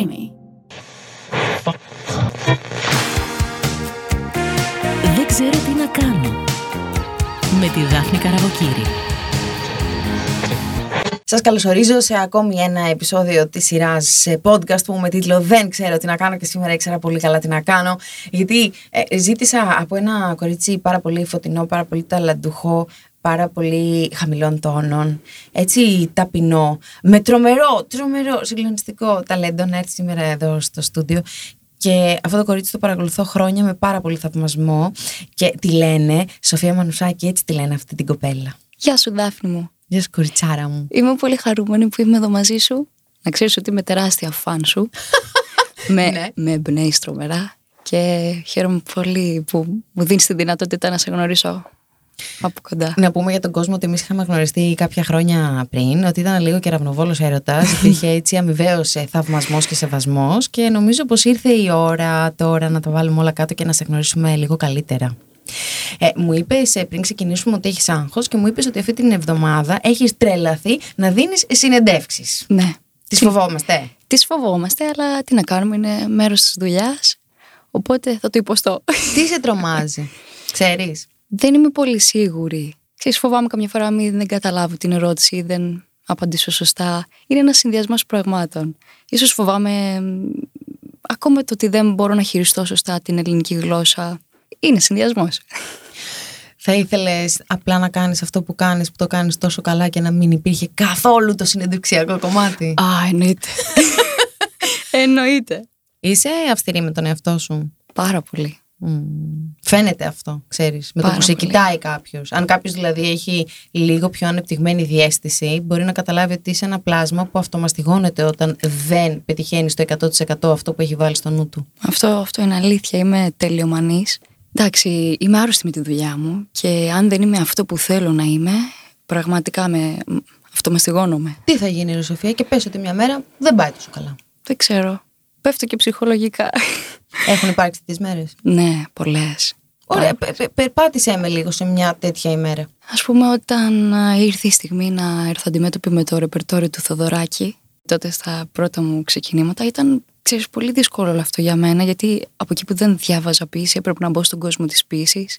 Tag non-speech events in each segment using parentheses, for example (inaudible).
Creamy. Δεν ξέρω τι να κάνω. Με τη Δάφνη Καραβοκύρη. Σας καλωσορίζω σε ακόμη ένα επεισόδιο της σειράς podcast που με τίτλο Δεν ξέρω τι να κάνω και σήμερα ήξερα πολύ καλά τι να κάνω. Γιατί ε, ζήτησα από ένα κορίτσι πάρα πολύ φωτεινό, πάρα πολύ ταλαντουχό, πάρα πολύ χαμηλών τόνων, έτσι ταπεινό, με τρομερό, τρομερό συγκλονιστικό ταλέντο να έρθει σήμερα εδώ στο στούντιο και αυτό το κορίτσι το παρακολουθώ χρόνια με πάρα πολύ θαυμασμό και τη λένε Σοφία Μανουσάκη, έτσι τη λένε αυτή την κοπέλα. Γεια σου Δάφνη μου. Γεια σου κοριτσάρα μου. Είμαι πολύ χαρούμενη που είμαι εδώ μαζί σου. Να ξέρεις ότι είμαι τεράστια φαν σου. (laughs) με, Ναι. με εμπνέεις τρομερά και χαίρομαι πολύ που μου δίνεις τη δυνατότητα να σε γνωρίσω από κοντά. Να πούμε για τον κόσμο ότι εμείς είχαμε γνωριστεί κάποια χρόνια πριν, ότι ήταν λίγο κεραυνοβόλο έρωτα. Υπήρχε έτσι αμοιβαίος θαυμασμός και σεβασμός. Και νομίζω πως ήρθε η ώρα τώρα να τα βάλουμε όλα κάτω και να σε γνωρίσουμε λίγο καλύτερα. Ε, μου είπες πριν ξεκινήσουμε ότι έχεις άγχος και μου είπες ότι αυτή την εβδομάδα έχεις τρελαθεί να δίνεις συνεντεύξεις. Ναι. Τις φοβόμαστε; Τις φοβόμαστε, αλλά τι να κάνουμε, είναι μέρος της δουλειάς. Οπότε θα το υποστώ. Τι σε τρομάζει, ξέρεις; Δεν είμαι πολύ σίγουρη. Ξέρεις, φοβάμαι καμιά φορά μην δεν καταλάβω την ερώτηση ή δεν απαντήσω σωστά. Είναι ένας συνδυασμός πραγμάτων. Ίσως φοβάμαι μ, ακόμα το ότι δεν μπορώ να χειριστώ σωστά την ελληνική γλώσσα. Είναι συνδυασμός. Θα ήθελες απλά να κάνεις αυτό που κάνεις, που το κάνεις τόσο καλά και να μην υπήρχε καθόλου το συνεντευξιακό κομμάτι; Α, εννοείται. (laughs) εννοείται. Είσαι αυστηρή με τον εαυτό σου; Πάρα πολύ. Μμμ. Φαίνεται αυτό, ξέρεις, με το Πάρα που σε πολύ. κοιτάει κάποιος. Αν κάποιος δηλαδή έχει λίγο πιο ανεπτυγμένη διέστηση, μπορεί να καταλάβει ότι είσαι ένα πλάσμα που αυτομαστιγώνεται όταν δεν πετυχαίνεις στο 100% αυτό που έχει βάλει στο νου του. Αυτό, αυτό είναι αλήθεια. Είμαι τελειομανής. Εντάξει, είμαι άρρωστη με τη δουλειά μου και αν δεν είμαι αυτό που θέλω να είμαι, πραγματικά με μ, αυτομαστιγώνομαι. Τι θα γίνει, ρε Σοφία, και πες ότι μια μέρα δεν πάει τόσο καλά. Δεν ξέρω. Πέφτω και ψυχολογικά. Έχουν υπάρξει τις μέρες. ναι, πολλές. Ωραία, πε- πε- περπάτησέ με λίγο σε μια τέτοια ημέρα. Ας πούμε όταν α, ήρθε η στιγμή να έρθω αντιμέτωπη με το ρεπερτόριο του Θοδωράκη, τότε στα πρώτα μου ξεκινήματα ήταν ξέρεις, πολύ δύσκολο όλο αυτό για μένα γιατί από εκεί που δεν διάβαζα ποίηση έπρεπε να μπω στον κόσμο της ποίησης,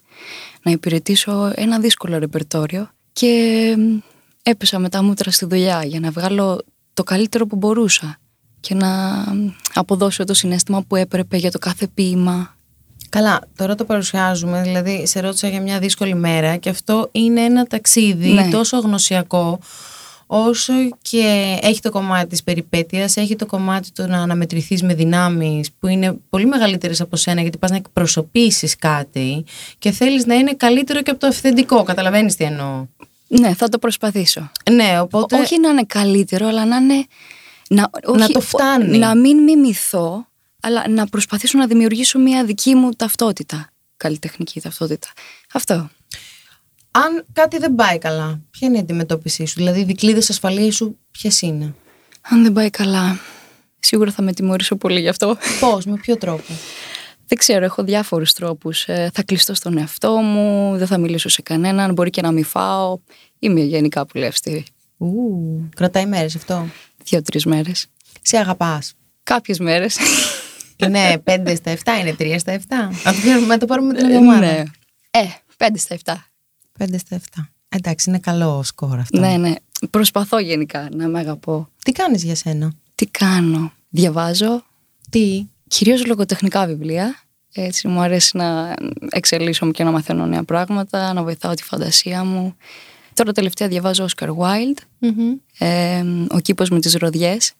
να υπηρετήσω ένα δύσκολο ρεπερτόριο και μ, έπεσα με τα μούτρα στη δουλειά για να βγάλω το καλύτερο που μπορούσα και να μ, αποδώσω το συνέστημα που έπρεπε για το κάθε ποίημα. Καλά, τώρα το παρουσιάζουμε, δηλαδή σε ρώτησα για μια δύσκολη μέρα και αυτό είναι ένα ταξίδι Ναι. τόσο γνωσιακό όσο και έχει το κομμάτι της περιπέτειας, έχει το κομμάτι του να αναμετρηθείς με δυνάμεις που είναι πολύ μεγαλύτερες από σένα γιατί πας να εκπροσωπήσεις κάτι και θέλεις να είναι καλύτερο και από το αυθεντικό, καταλαβαίνεις τι εννοώ; Ναι, θα το προσπαθήσω. Ναι, οπότε... Όχι να είναι καλύτερο, αλλά να είναι. Να, Να όχι, το φτάνει. Να μην μιμηθώ, αλλά να προσπαθήσω να δημιουργήσω μια δική μου ταυτότητα. Καλλιτεχνική ταυτότητα. Αυτό. Αν κάτι δεν πάει καλά, ποια είναι η αντιμετώπιση σου, δηλαδή οι δικλείδες ασφαλείας σου ποιες είναι; Αν δεν πάει καλά, σίγουρα θα με τιμωρήσω πολύ γι' αυτό. Πώς, με ποιο τρόπο; δεν ξέρω, έχω διάφορους τρόπους. θα κλειστώ στον εαυτό μου, δεν θα μιλήσω σε κανέναν, μπορεί και να μην φάω. Είμαι γενικά πολύ αυστηρή. Ου, κρατάει μέρες αυτό. Δύο-τρεις μέρες. Σε αγαπάς. Κάποιες μέρες. Είναι 5 στα 7, είναι 3 στα 7. Να το, (laughs) πάρουμε- να το πάρουμε την εβδομάδα. ναι. Ε, πέντε στα εφτά. 5 στα 7. Εντάξει, είναι καλό σκορ αυτό. Ναι, ναι. Προσπαθώ γενικά να με αγαπώ. Τι κάνεις για σένα; Τι κάνω; Διαβάζω Τι; κυρίως λογοτεχνικά βιβλία. Έτσι μου αρέσει να εξελίσσομαι και να μαθαίνω νέα πράγματα, να βοηθάω τη φαντασία μου. Τώρα τελευταία διαβάζω Oscar Wilde, ε, «Ο κήπος με τις ροδιές»,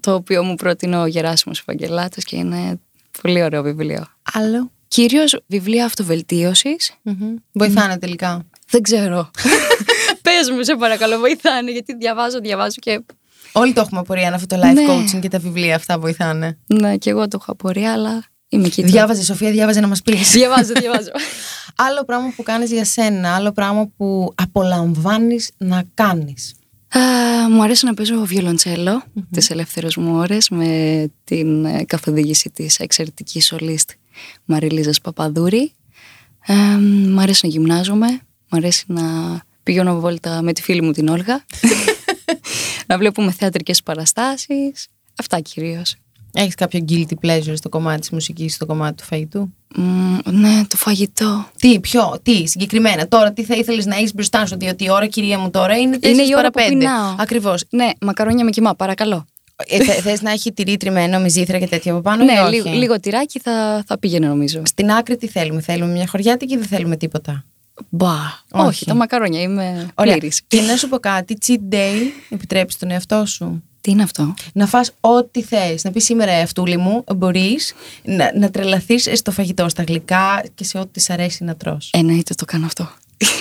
το οποίο μου πρότεινε ο Γεράσιμος Ευαγγελάτος και είναι πολύ ωραίο βιβλίο. Άλλο. Κυρίως βιβλία αυτοβελτίωσης. Βοηθάνε τελικά. Δεν ξέρω. (laughs) Πες μου, σε παρακαλώ, βοηθάνε, γιατί διαβάζω, διαβάζω και... Όλοι το έχουμε απορία αν αυτό το life Ναι. coaching και τα βιβλία αυτά βοηθάνε. Ναι, και εγώ το έχω απορία, αλλά είμαι εκεί. τώρα. Διάβαζε, Σοφία, διάβαζε να μας πεις. (laughs) διαβάζω, διαβάζω. (laughs) άλλο πράγμα που κάνεις για σένα, άλλο πράγμα που απολαμβάνεις να κάνεις. Α, μου αρέσει να παίζω βιολοντσέλο τις ελεύθερες μου ώρες με την ε, καθοδήγηση της εξαιρετικής σολίστ Μαριλίζας Παπαδούρη. Ε, μ' αρέσει να γυμνάζομαι, μ' αρέσει να πηγαίνω βόλτα με τη φίλη μου την Όλγα, (laughs) να βλέπουμε θεατρικές παραστάσεις, αυτά κυρίως. Έχεις κάποιο guilty pleasure στο κομμάτι της μουσικής, στο κομμάτι του φαγητού; Μ, ναι, το φαγητό. Τι, ποιο, τι, συγκεκριμένα. Τώρα, τι θα ήθελες να έχεις μπροστά σου, διότι η ώρα, κυρία μου, τώρα είναι 4 Είναι η ώρα παρα που 5. πεινάω. Ακριβώς. Ναι, μακαρόνια με κοιμά, παρακαλώ. Ε, θε να έχει τυρί τριμμένο με ζήθρα και τέτοια από πάνω. ή ναι, όχι; λίγο, λίγο τυράκι θα, θα πήγαινε νομίζω. Στην άκρη τι θέλουμε. Θέλουμε μια χωριάτικη ή δεν θέλουμε τίποτα; Μπα. Όχι. Όχι. τα μακαρόνια είμαι Ωραία. πλήρης. Και να σου πω κάτι, cheat day, επιτρέπει τον εαυτό σου. Τι είναι αυτό; Να φας ό,τι θες. Να πεις σήμερα εαυτούλη μου, μπορείς να, να τρελαθείς στο φαγητό, στα γλυκά και σε ό,τι σ' αρέσει να τρως. Εννοείται το κάνω αυτό.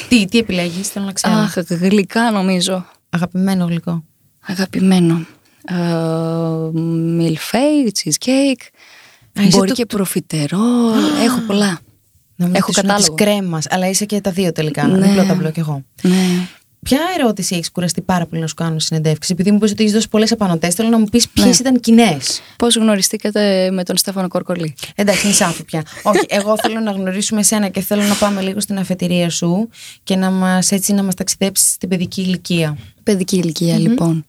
τι, τι επιλέγεις, θέλω να ξέρω. Αχ, γλυκά νομίζω. Αγαπημένο γλυκό. Αγαπημένο. Ε, Μιλφέι, cheesecake. Α, είσαι Μπορεί το- και προφιτερό. Έχω πολλά. Νομίζω Έχω ότι ήσουν κατάλογο. της κρέμας, αλλά είσαι και τα δύο τελικά. Ναι. Διπλό ταμπλό κι εγώ. Ναι. Ποια ερώτηση έχεις κουραστεί πάρα πολύ να σου κάνω συνεντεύξεις, επειδή μου πει ότι έχεις δώσει πολλές επανωτέ, θέλω να μου πεις ποιες Ναι. ήταν κοινές. Πώς γνωριστήκατε με τον Στέφανο Κορκολί; Εντάξει, είναι σάφη πια. (laughs) Όχι, εγώ θέλω να γνωρίσουμε εσένα και θέλω να πάμε λίγο στην αφετηρία σου και να μας, έτσι να μας ταξιδέψεις στην παιδική ηλικία. Παιδική ηλικία, λοιπόν.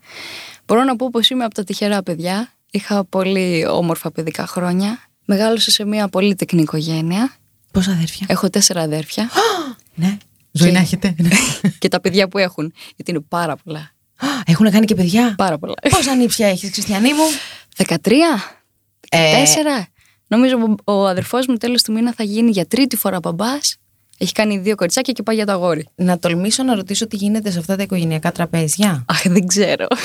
Μπορώ να πω πως είμαι από τα τυχερά παιδιά. Είχα πολύ όμορφα παιδικά χρόνια. Μεγάλωσα σε μια πολύ τεκνή οικογένεια. Πόσα αδέρφια; Έχω τέσσερα αδέρφια. (gasps) ναι. Ζωή Και- να έχετε. (laughs) και τα παιδιά που έχουν. Γιατί είναι πάρα πολλά. Έχουν κάνει και παιδιά; Πάρα πολλά. Πόσα νύψια έχεις, Χριστιανή μου; 13, Ε, 14. Νομίζω ο- ο αδερφός μου τέλος του μήνα θα γίνει για τρίτη φορά μπαμπάς. Έχει κάνει δύο κοριτσάκια και πάει για το αγόρι. να τολμήσω να ρωτήσω τι γίνεται σε αυτά τα οικογενειακά τραπέζια. Αχ, δεν ξέρω. (laughs)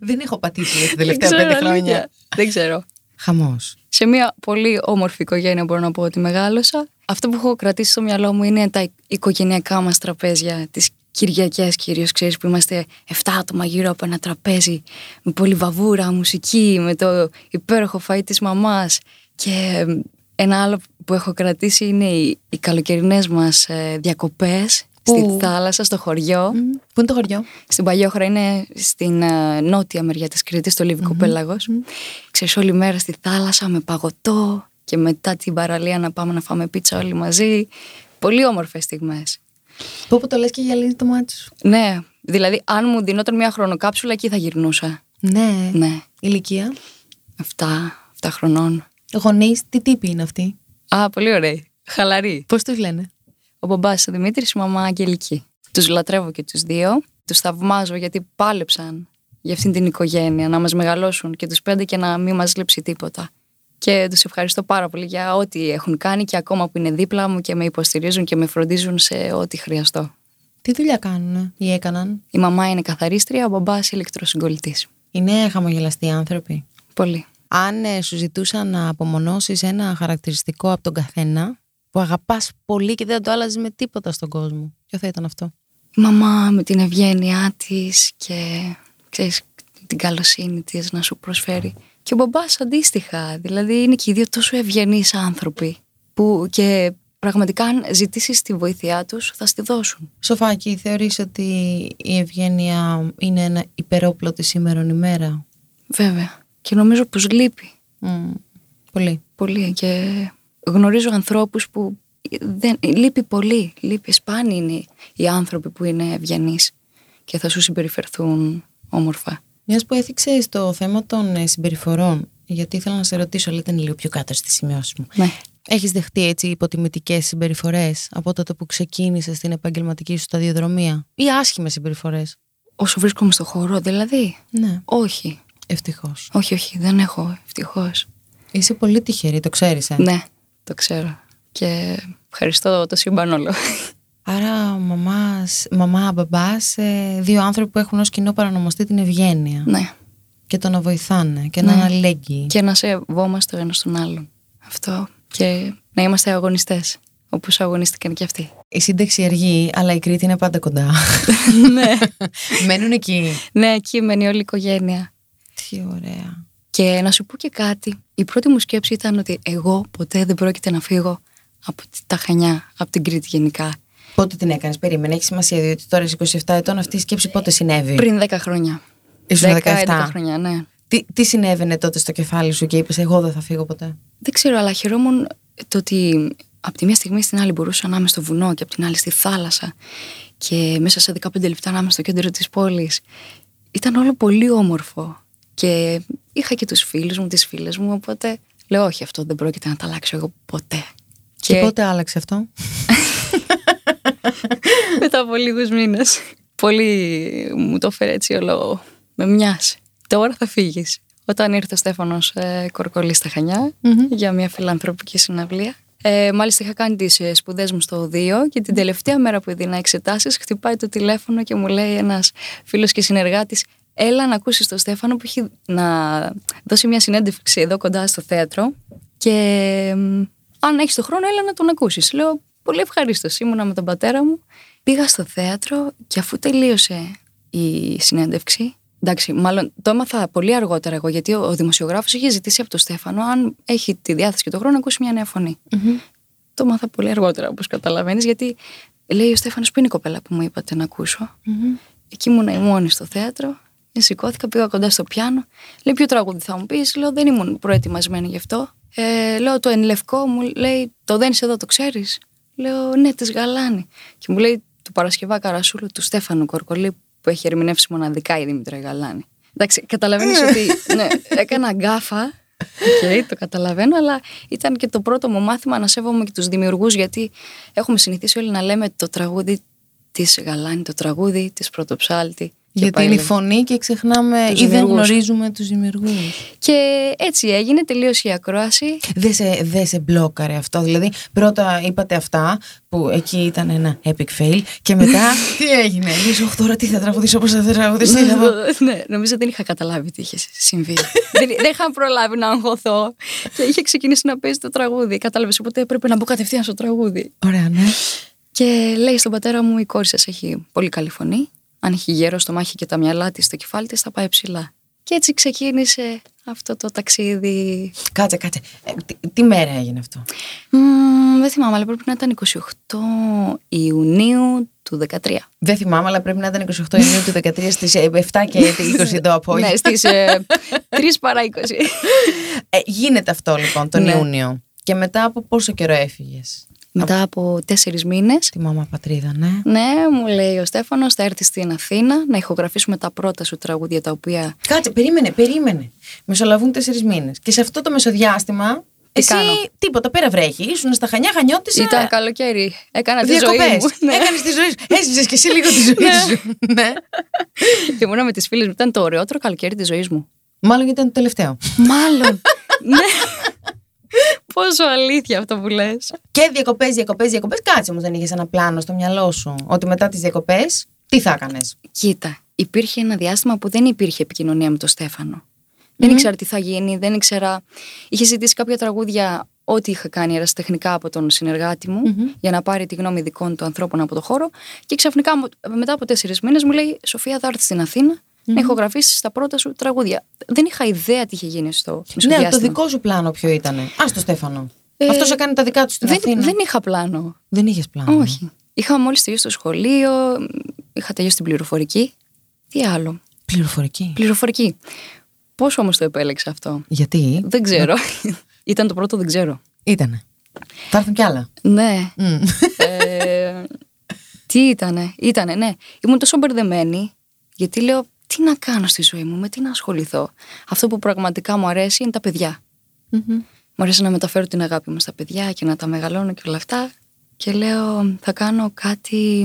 Δεν έχω πατήσει τα δεν τελευταία ξέρω, πέντε χρόνια. αλήθεια. Δεν ξέρω. Χαμός. Σε μια πολύ όμορφη οικογένεια μπορώ να πω ότι μεγάλωσα. Αυτό που έχω κρατήσει στο μυαλό μου είναι τα οικογενειακά μας τραπέζια, τις Κυριακές κυρίως, ξέρεις, που είμαστε 7 άτομα γύρω από ένα τραπέζι, με πολύ βαβούρα, μουσική, με το υπέροχο φαΐ της μαμάς. Και ε, ένα άλλο που έχω κρατήσει είναι οι, οι καλοκαιρινές μας ε, διακοπές Πού; στη θάλασσα, στο χωριό. Πού είναι το χωριό; Στην Παλιόχώρα είναι στην ε, νότια μεριά της Κρήτης, στο Λιβικό πέλαγος. Ξέρεις, όλη μέρα στη θάλασσα με παγωτό και μετά την παραλία να πάμε να φάμε πίτσα όλοι μαζί. Πολύ όμορφες στιγμές. Πού που το λες και γυαλίζει το μάτι σου; Ναι, δηλαδή αν μου δινόταν μια χρονοκάψουλα εκεί θα γυρνούσα. Ναι. Ναι, Ηλικία; 7, 7 χρονών. Γονείς, τι τύποι είναι αυτοί; Α, πολύ ωραία. Χαλαρή. Πώς τους λένε; Ο μπαμπάς ο Δημήτρης, η μαμά Αγγελική. Τους λατρεύω και τους δύο. Τους θαυμάζω γιατί πάλεψαν για αυτήν την οικογένεια να μας μεγαλώσουν και τους πέντε και να μην μας λείψει τίποτα. Και τους ευχαριστώ πάρα πολύ για ό,τι έχουν κάνει και ακόμα που είναι δίπλα μου και με υποστηρίζουν και με φροντίζουν σε ό,τι χρειαστώ. Τι δουλειά κάνουν ή έκαναν; Η μαμά είναι καθαρίστρια, ο μπαμπάς ηλεκτροσυγκολητής. Είναι χαμογελαστοί άνθρωποι; Πολύ. Αν ε, σου ζητούσαν να απομονώσεις ένα χαρακτηριστικό από τον καθένα που αγαπάς πολύ και δεν το άλλαζες με τίποτα στον κόσμο. Ποιο θα ήταν αυτό; Η μαμά με την ευγένειά της και ξέρεις, την καλοσύνη της να σου προσφέρει. Και ο μπαμπάς αντίστοιχα, δηλαδή είναι και οι δύο τόσο ευγενείς άνθρωποι που και πραγματικά αν ζητήσεις τη βοήθειά τους θα στη δώσουν. Σοφάκι, θεωρείς ότι η ευγένεια είναι ένα υπερόπλο τη σήμερον ημέρα; Βέβαια. Και νομίζω πως λείπει Μμ, πολύ. πολύ και γνωρίζω ανθρώπους που δεν, λείπει πολύ, λείπει σπάνιοι είναι οι άνθρωποι που είναι ευγενείς και θα σου συμπεριφερθούν όμορφα. Μιας που έθιξες το θέμα των ε, συμπεριφορών, γιατί ήθελα να σε ρωτήσω, αλλά ήταν λίγο πιο κάτω στη σημειώση μου. Ναι. Έχεις δεχτεί έτσι υποτιμητικές συμπεριφορές από τότε που ξεκίνησες την επαγγελματική σου σταδιοδρομία ή άσχημες συμπεριφορές; Όσο βρίσκομαι στο χώρο, δηλαδή; Ναι, Όχι. ευτυχώς. Όχι, όχι, δεν έχω, ευτυχώς. Είσαι πολύ τυχερή, το ξέρεις, ε. Ναι, το ξέρω. Και ευχαριστώ το σύμπαν όλο. Άρα μαμάς, μαμά, μπαμπάς, ε, δύο άνθρωποι που έχουν ως κοινό παρανομαστεί την ευγένεια ναι. και το να βοηθάνε και να Ναι. είναι αλληλέγγυοι. Και να σεβόμαστε ο ένας τον άλλον. Αυτό. Και να είμαστε αγωνιστές. Όπως αγωνίστηκαν και αυτοί. Η σύνταξη αργεί, αλλά η Κρήτη είναι πάντα κοντά. (laughs) ναι. (laughs) Μένουν εκεί. ναι, εκεί μένει όλη η οικογένεια. Τι ωραία. Και να σου πω και κάτι. Η πρώτη μου σκέψη ήταν ότι εγώ ποτέ δεν πρόκειται να φύγω από τα Χανιά, από την Κρήτη γενικά. Πότε την έκανες, περίμενε, έχει σημασία, διότι τώρα είσαι 27 ετών, αυτή η σκέψη πότε συνέβη; Πριν 10 χρόνια. Ήσουν 10-11 17. χρόνια, ναι. Τι, τι συνέβαινε τότε στο κεφάλι σου και είπες εγώ δεν θα φύγω ποτέ. Δεν ξέρω, αλλά χαιρόμουν το ότι από τη μία στιγμή στην άλλη μπορούσα να είμαι στο βουνό και από την άλλη στη θάλασσα και μέσα σε 15 λεπτά να είμαι στο κέντρο της πόλης. Ήταν όλο πολύ όμορφο και είχα και τους φίλους μου, τις φίλες μου, οπότε λέω όχι αυτό δεν πρόκειται να τα αλλάξω εγώ ποτέ. Και, πότε άλλαξε αυτό; (laughs) (laughs) μετά από λίγους μήνες. Πολύ μου το φέρε έτσι όλο με μοιάζει. Τώρα θα φύγεις. Όταν ήρθε ο Στέφανος ε, Κορκολή στα χανια για μια φιλανθρωπική συναυλία. Ε, μάλιστα είχα κάνει τις ε, σπουδές μου στο 2 και την τελευταία μέρα που έδινα εξετάσεις χτυπάει το τηλέφωνο και μου λέει ένας φίλος και συνεργάτης έλα να ακούσεις τον Στέφανο που έχει να δώσει μια συνέντευξη εδώ κοντά στο θέατρο και αν έχεις το χρόνο έλα να τον ακούσεις. Λέω πολύ ευχαρίστως. Ήμουνα με τον πατέρα μου, πήγα στο θέατρο και αφού τελείωσε η συνέντευξη Εντάξει, μάλλον το έμαθα πολύ αργότερα εγώ, γιατί ο, ο δημοσιογράφος είχε ζητήσει από τον Στέφανο αν έχει τη διάθεση και τον χρόνο να ακούσει μια νέα φωνή. Mm-hmm. Το έμαθα πολύ αργότερα, όπως καταλαβαίνεις, γιατί λέει ο Στέφανος, που είναι η κοπέλα που μου είπατε να ακούσω; Mm-hmm. Εκεί ήμουν η μόνη στο θέατρο. Σηκώθηκα, πήγα κοντά στο πιάνο. Λέει, Ποιο τραγούδι θα μου πεις, Λέω, Δεν ήμουν προετοιμασμένη γι' αυτό. Ε, λέω, Το εν λευκό μου λέει, Το δεν εδώ, το ξέρεις; Λέω, Ναι, της γαλάνη. Και μου λέει, Του Παρασκευά Καρασούλου του Στέφανου Κορκολί που έχει ερμηνεύσει μοναδικά η Δήμητρα Γαλάνη. Εντάξει, καταλαβαίνεις ότι ναι, έκανα γκάφα. Okay, το καταλαβαίνω, αλλά ήταν και το πρώτο μου μάθημα να σέβομαι και τους δημιουργούς, γιατί έχουμε συνηθίσει όλοι να λέμε το τραγούδι της Γαλάνη, το τραγούδι της Πρωτοψάλτη. Γιατί είναι η φωνή και ξεχνάμε ή δεν γνωρίζουμε τους δημιουργούς. Και έτσι έγινε, τελείωσε η ακρόαση. Δεν σε, δε σε μπλόκαρε αυτό. Δηλαδή, πρώτα είπατε αυτά που εκεί ήταν ένα epic fail και μετά (laughs) τι έγινε; Λες, όχι τώρα τι θα τραγουδήσω, πώς θα τραγουδήσω. (laughs) ναι, νομίζω δεν είχα καταλάβει τι είχε συμβεί. (laughs) δεν, δεν είχα προλάβει να αγχωθώ και είχε ξεκινήσει να παίζει το τραγούδι. Κατάλαβες, οπότε έπρεπε να μπω κατευθείαν στο τραγούδι. Ωραία, ναι. Και λέει στον πατέρα μου: Η κόρη σας έχει πολύ καλή φωνή αν έχει γέρο στο μάχη και τα μυαλά της στο κεφάλι της, θα πάει ψηλά. Και έτσι ξεκίνησε αυτό το ταξίδι. Κάτσε, κάτσε. Ε, τι, μέρα έγινε αυτό; δεν θυμάμαι, αλλά πρέπει να ήταν 28 Ιουνίου του 2013. Δεν θυμάμαι, αλλά πρέπει να ήταν 28 Ιουνίου του 2013 στις 7 ε, και 20 το απόγευμα. ναι, στις ε, 3 (laughs) (laughs) παρά 20. Ε, γίνεται αυτό λοιπόν τον ναι. Ιούνιο. Και μετά από πόσο καιρό έφυγες; Μετά από τέσσερις μήνες. Τη μάμα πατρίδα, ναι. Ναι, μου λέει ο Στέφανος, θα έρθει στην Αθήνα να ηχογραφήσουμε τα πρώτα σου τραγούδια τα οποία. Κάτσε, περίμενε, περίμενε. Μεσολαβούν τέσσερις μήνες. Και σε αυτό το μεσοδιάστημα. Εσύ κάνω; τίποτα, πέρα βρέχει. Ήσουν στα χανιά, χανιώτησα. Ήταν καλοκαίρι. Έκανα τη ζωή μου. Ναι. (laughs) Έκανες τη ζωή σου. Έζησες και εσύ λίγο τη (laughs) ζωή ναι. σου. ναι. Και ήμουνα με τις φίλες μου. Ήταν το ωραιότερο καλοκαίρι της ζωής μου. Μάλλον γιατί ήταν το τελευταίο. Μάλλον. (laughs) ναι. Πόσο αλήθεια αυτό που λες. Και διακοπές, διακοπές, διακοπές. Κάτσε όμως δεν είχες ένα πλάνο στο μυαλό σου. Ότι μετά τις διακοπές, τι θα έκανες; Κοίτα, υπήρχε ένα διάστημα που δεν υπήρχε επικοινωνία με τον Στέφανο. Δεν ήξερα τι θα γίνει, δεν ήξερα. Είχε ζητήσει κάποια τραγούδια ό,τι είχα κάνει ερασιτεχνικά από τον συνεργάτη μου για να πάρει τη γνώμη δικών του ανθρώπων από το χώρο. Και ξαφνικά μετά από τέσσερις μήνες μου λέει: Σοφία, θα έρθεις στην Αθήνα mm-hmm. να ηχογραφήσεις τα πρώτα σου τραγούδια. Δεν είχα ιδέα τι είχε γίνει στο Ναι, το δικό σου πλάνο ποιο ήταν. Α το Στέφανο. Ε, Αυτός έκανε τα δικά του στην δεν, Αθήνα. Δεν είχα πλάνο. Δεν είχες πλάνο. Όχι. Είχα μόλις τελειώσει το σχολείο, είχα τελειώσει την πληροφορική. Τι άλλο; Πληροφορική. Πληροφορική. Πώς όμως το επέλεξα αυτό; Γιατί; Δεν ξέρω. (laughs) ήταν το πρώτο, δεν ξέρω. Ήτανε. Θα έρθουν κι άλλα. Ναι. Mm. Ε, (laughs) τι ήτανε; Ήτανε, ναι. Ήμουν τόσο μπερδεμένη, γιατί λέω τι να κάνω στη ζωή μου, με τι να ασχοληθώ. Αυτό που πραγματικά μου αρέσει είναι τα παιδιά. Mm-hmm. Μου αρέσει να μεταφέρω την αγάπη μου στα παιδιά και να τα μεγαλώνω και όλα αυτά. Και λέω, θα κάνω κάτι.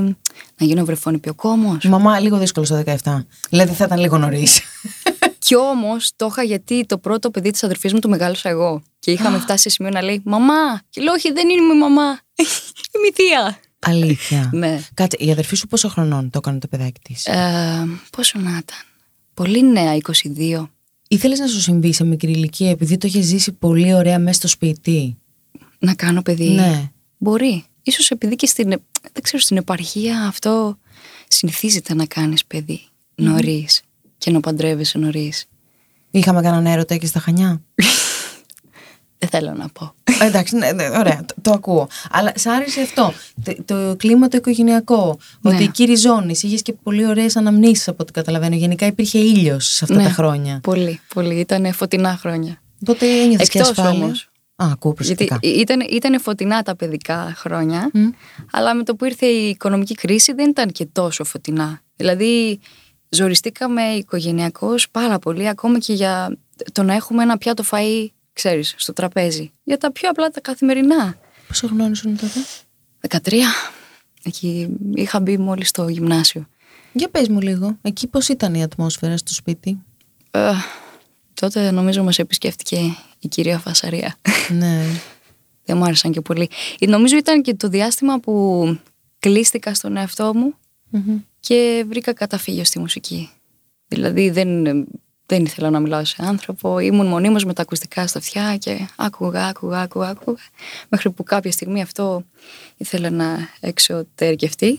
να γίνω βρεφόνιπιο Μαμά, λίγο δύσκολο στο 17. Δηλαδή θα ήταν λίγο νωρίς. (laughs) Κι όμως το είχα γιατί το πρώτο παιδί της αδερφής μου το μεγάλωσα εγώ. Και είχαμε φτάσει σε σημείο να λέει Μαμά! Και λέω, Όχι, δεν είναι η μαμά. (laughs) Είμαι η θεία. Αλήθεια. ναι. Κάτσε, η αδερφή σου πόσο χρονών το έκανε το παιδάκι της; Ε, πόσο να ήταν. Πολύ νέα, 22. Ήθελες να σου συμβεί σε μικρή ηλικία επειδή το είχε ζήσει πολύ ωραία μέσα στο σπίτι; Να κάνω παιδί. Ναι. Μπορεί. Ίσως επειδή και στην, δεν ξέρω, στην επαρχία αυτό συνηθίζεται να κάνεις παιδί νωρίς και να παντρεύεσαι νωρίς. Είχαμε κανένα έρωτα και στα Χανιά; (laughs) Δεν θέλω να πω. Ε, εντάξει, ναι, ναι, ωραία, το, το, ακούω. Αλλά σ' άρεσε αυτό. Το, το κλίμα το οικογενειακό. Ναι. Ότι εκεί ριζώνει. Είχες και πολύ ωραίες αναμνήσεις από ό,τι καταλαβαίνω. Γενικά υπήρχε ήλιος σε αυτά ναι, τα χρόνια. Πολύ, πολύ. Ήταν φωτεινά χρόνια. Τότε ένιωθες και ασφάλεια; Όμως, Α, ακούω Γιατί ήταν, ήταν φωτεινά τα παιδικά χρόνια, mm. αλλά με το που ήρθε η οικονομική κρίση δεν ήταν και τόσο φωτεινά. Δηλαδή, ζοριστήκαμε οικογενειακώς πάρα πολύ, ακόμα και για το να έχουμε ένα πιάτο φαΐ, ξέρεις, στο τραπέζι. Για τα πιο απλά τα καθημερινά. Πόσο χρόνο ήσουν τότε; 13. Εκεί είχα μπει μόλις στο γυμνάσιο. Για πες μου λίγο, εκεί πώς ήταν η ατμόσφαιρα στο σπίτι; Ε, τότε νομίζω μας επισκέφτηκε η κυρία Φασαρία. ναι. (laughs) Δεν μου άρεσαν και πολύ. Ε, Νομίζω ήταν και το διάστημα που κλείστηκα στον εαυτό μου Μμμ. και βρήκα καταφύγιο στη μουσική. Δηλαδή δεν, δεν ήθελα να μιλάω σε άνθρωπο, ήμουν μονίμως με τα ακουστικά στα αυτιά και άκουγα, άκουγα, άκουγα, άκουγα. Μέχρι που κάποια στιγμή αυτό ήθελα να εξωτερικευτεί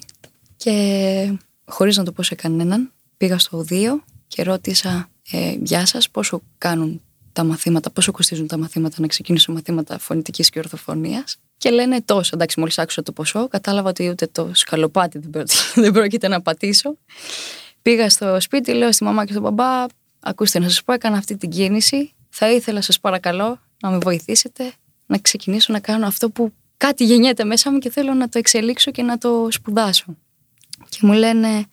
και χωρίς να το πω σε κανέναν πήγα στο 2 και ρώτησα ε, «Γεια σας, πόσο κάνουν τα μαθήματα, πόσο κοστίζουν τα μαθήματα να ξεκινήσω μαθήματα φωνητικής και ορθοφωνίας» και λένε τόσο. Εντάξει, μόλις άκουσα το ποσό, κατάλαβα ότι ούτε το σκαλοπάτι δεν, πρόκειται, (laughs) δεν πρόκειται να πατήσω. Πήγα στο σπίτι, λέω στη μαμά και στον μπαμπά, ακούστε να σας πω, έκανα αυτή την κίνηση. Θα ήθελα σας παρακαλώ να με βοηθήσετε να ξεκινήσω να κάνω αυτό που κάτι γεννιέται μέσα μου και θέλω να το εξελίξω και να το σπουδάσω. Και μου λένε,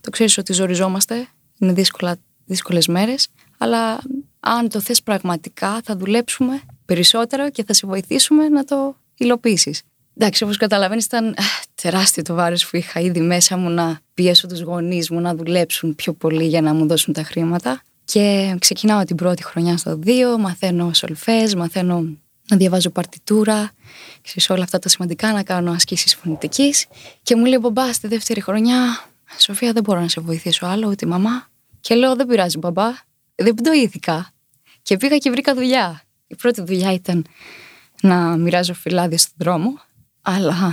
το ξέρεις ότι ζοριζόμαστε, είναι δύσκολα, δύσκολες μέρες, αλλά αν το θες πραγματικά θα δουλέψουμε περισσότερο και θα σε βοηθήσουμε να το υλοποιήσεις. Εντάξει, όπως καταλαβαίνεις ήταν ε, τεράστιο το βάρος που είχα ήδη μέσα μου να πιέσω τους γονείς μου να δουλέψουν πιο πολύ για να μου δώσουν τα χρήματα. Και ξεκινάω την πρώτη χρονιά στο 2, μαθαίνω σολφές, μαθαίνω να διαβάζω παρτιτούρα, ξέρεις όλα αυτά τα σημαντικά, να κάνω ασκήσεις φωνητικής. Και μου λέει μπαμπά στη δεύτερη χρονιά, Σοφία δεν μπορώ να σε βοηθήσω άλλο, ούτε η μαμά. Και λέω δεν πειράζει μπαμπά, δεν πτωήθηκα. Και πήγα και βρήκα δουλειά. Η πρώτη δουλειά ήταν να μοιράζω φυλάδια στον δρόμο, αλλά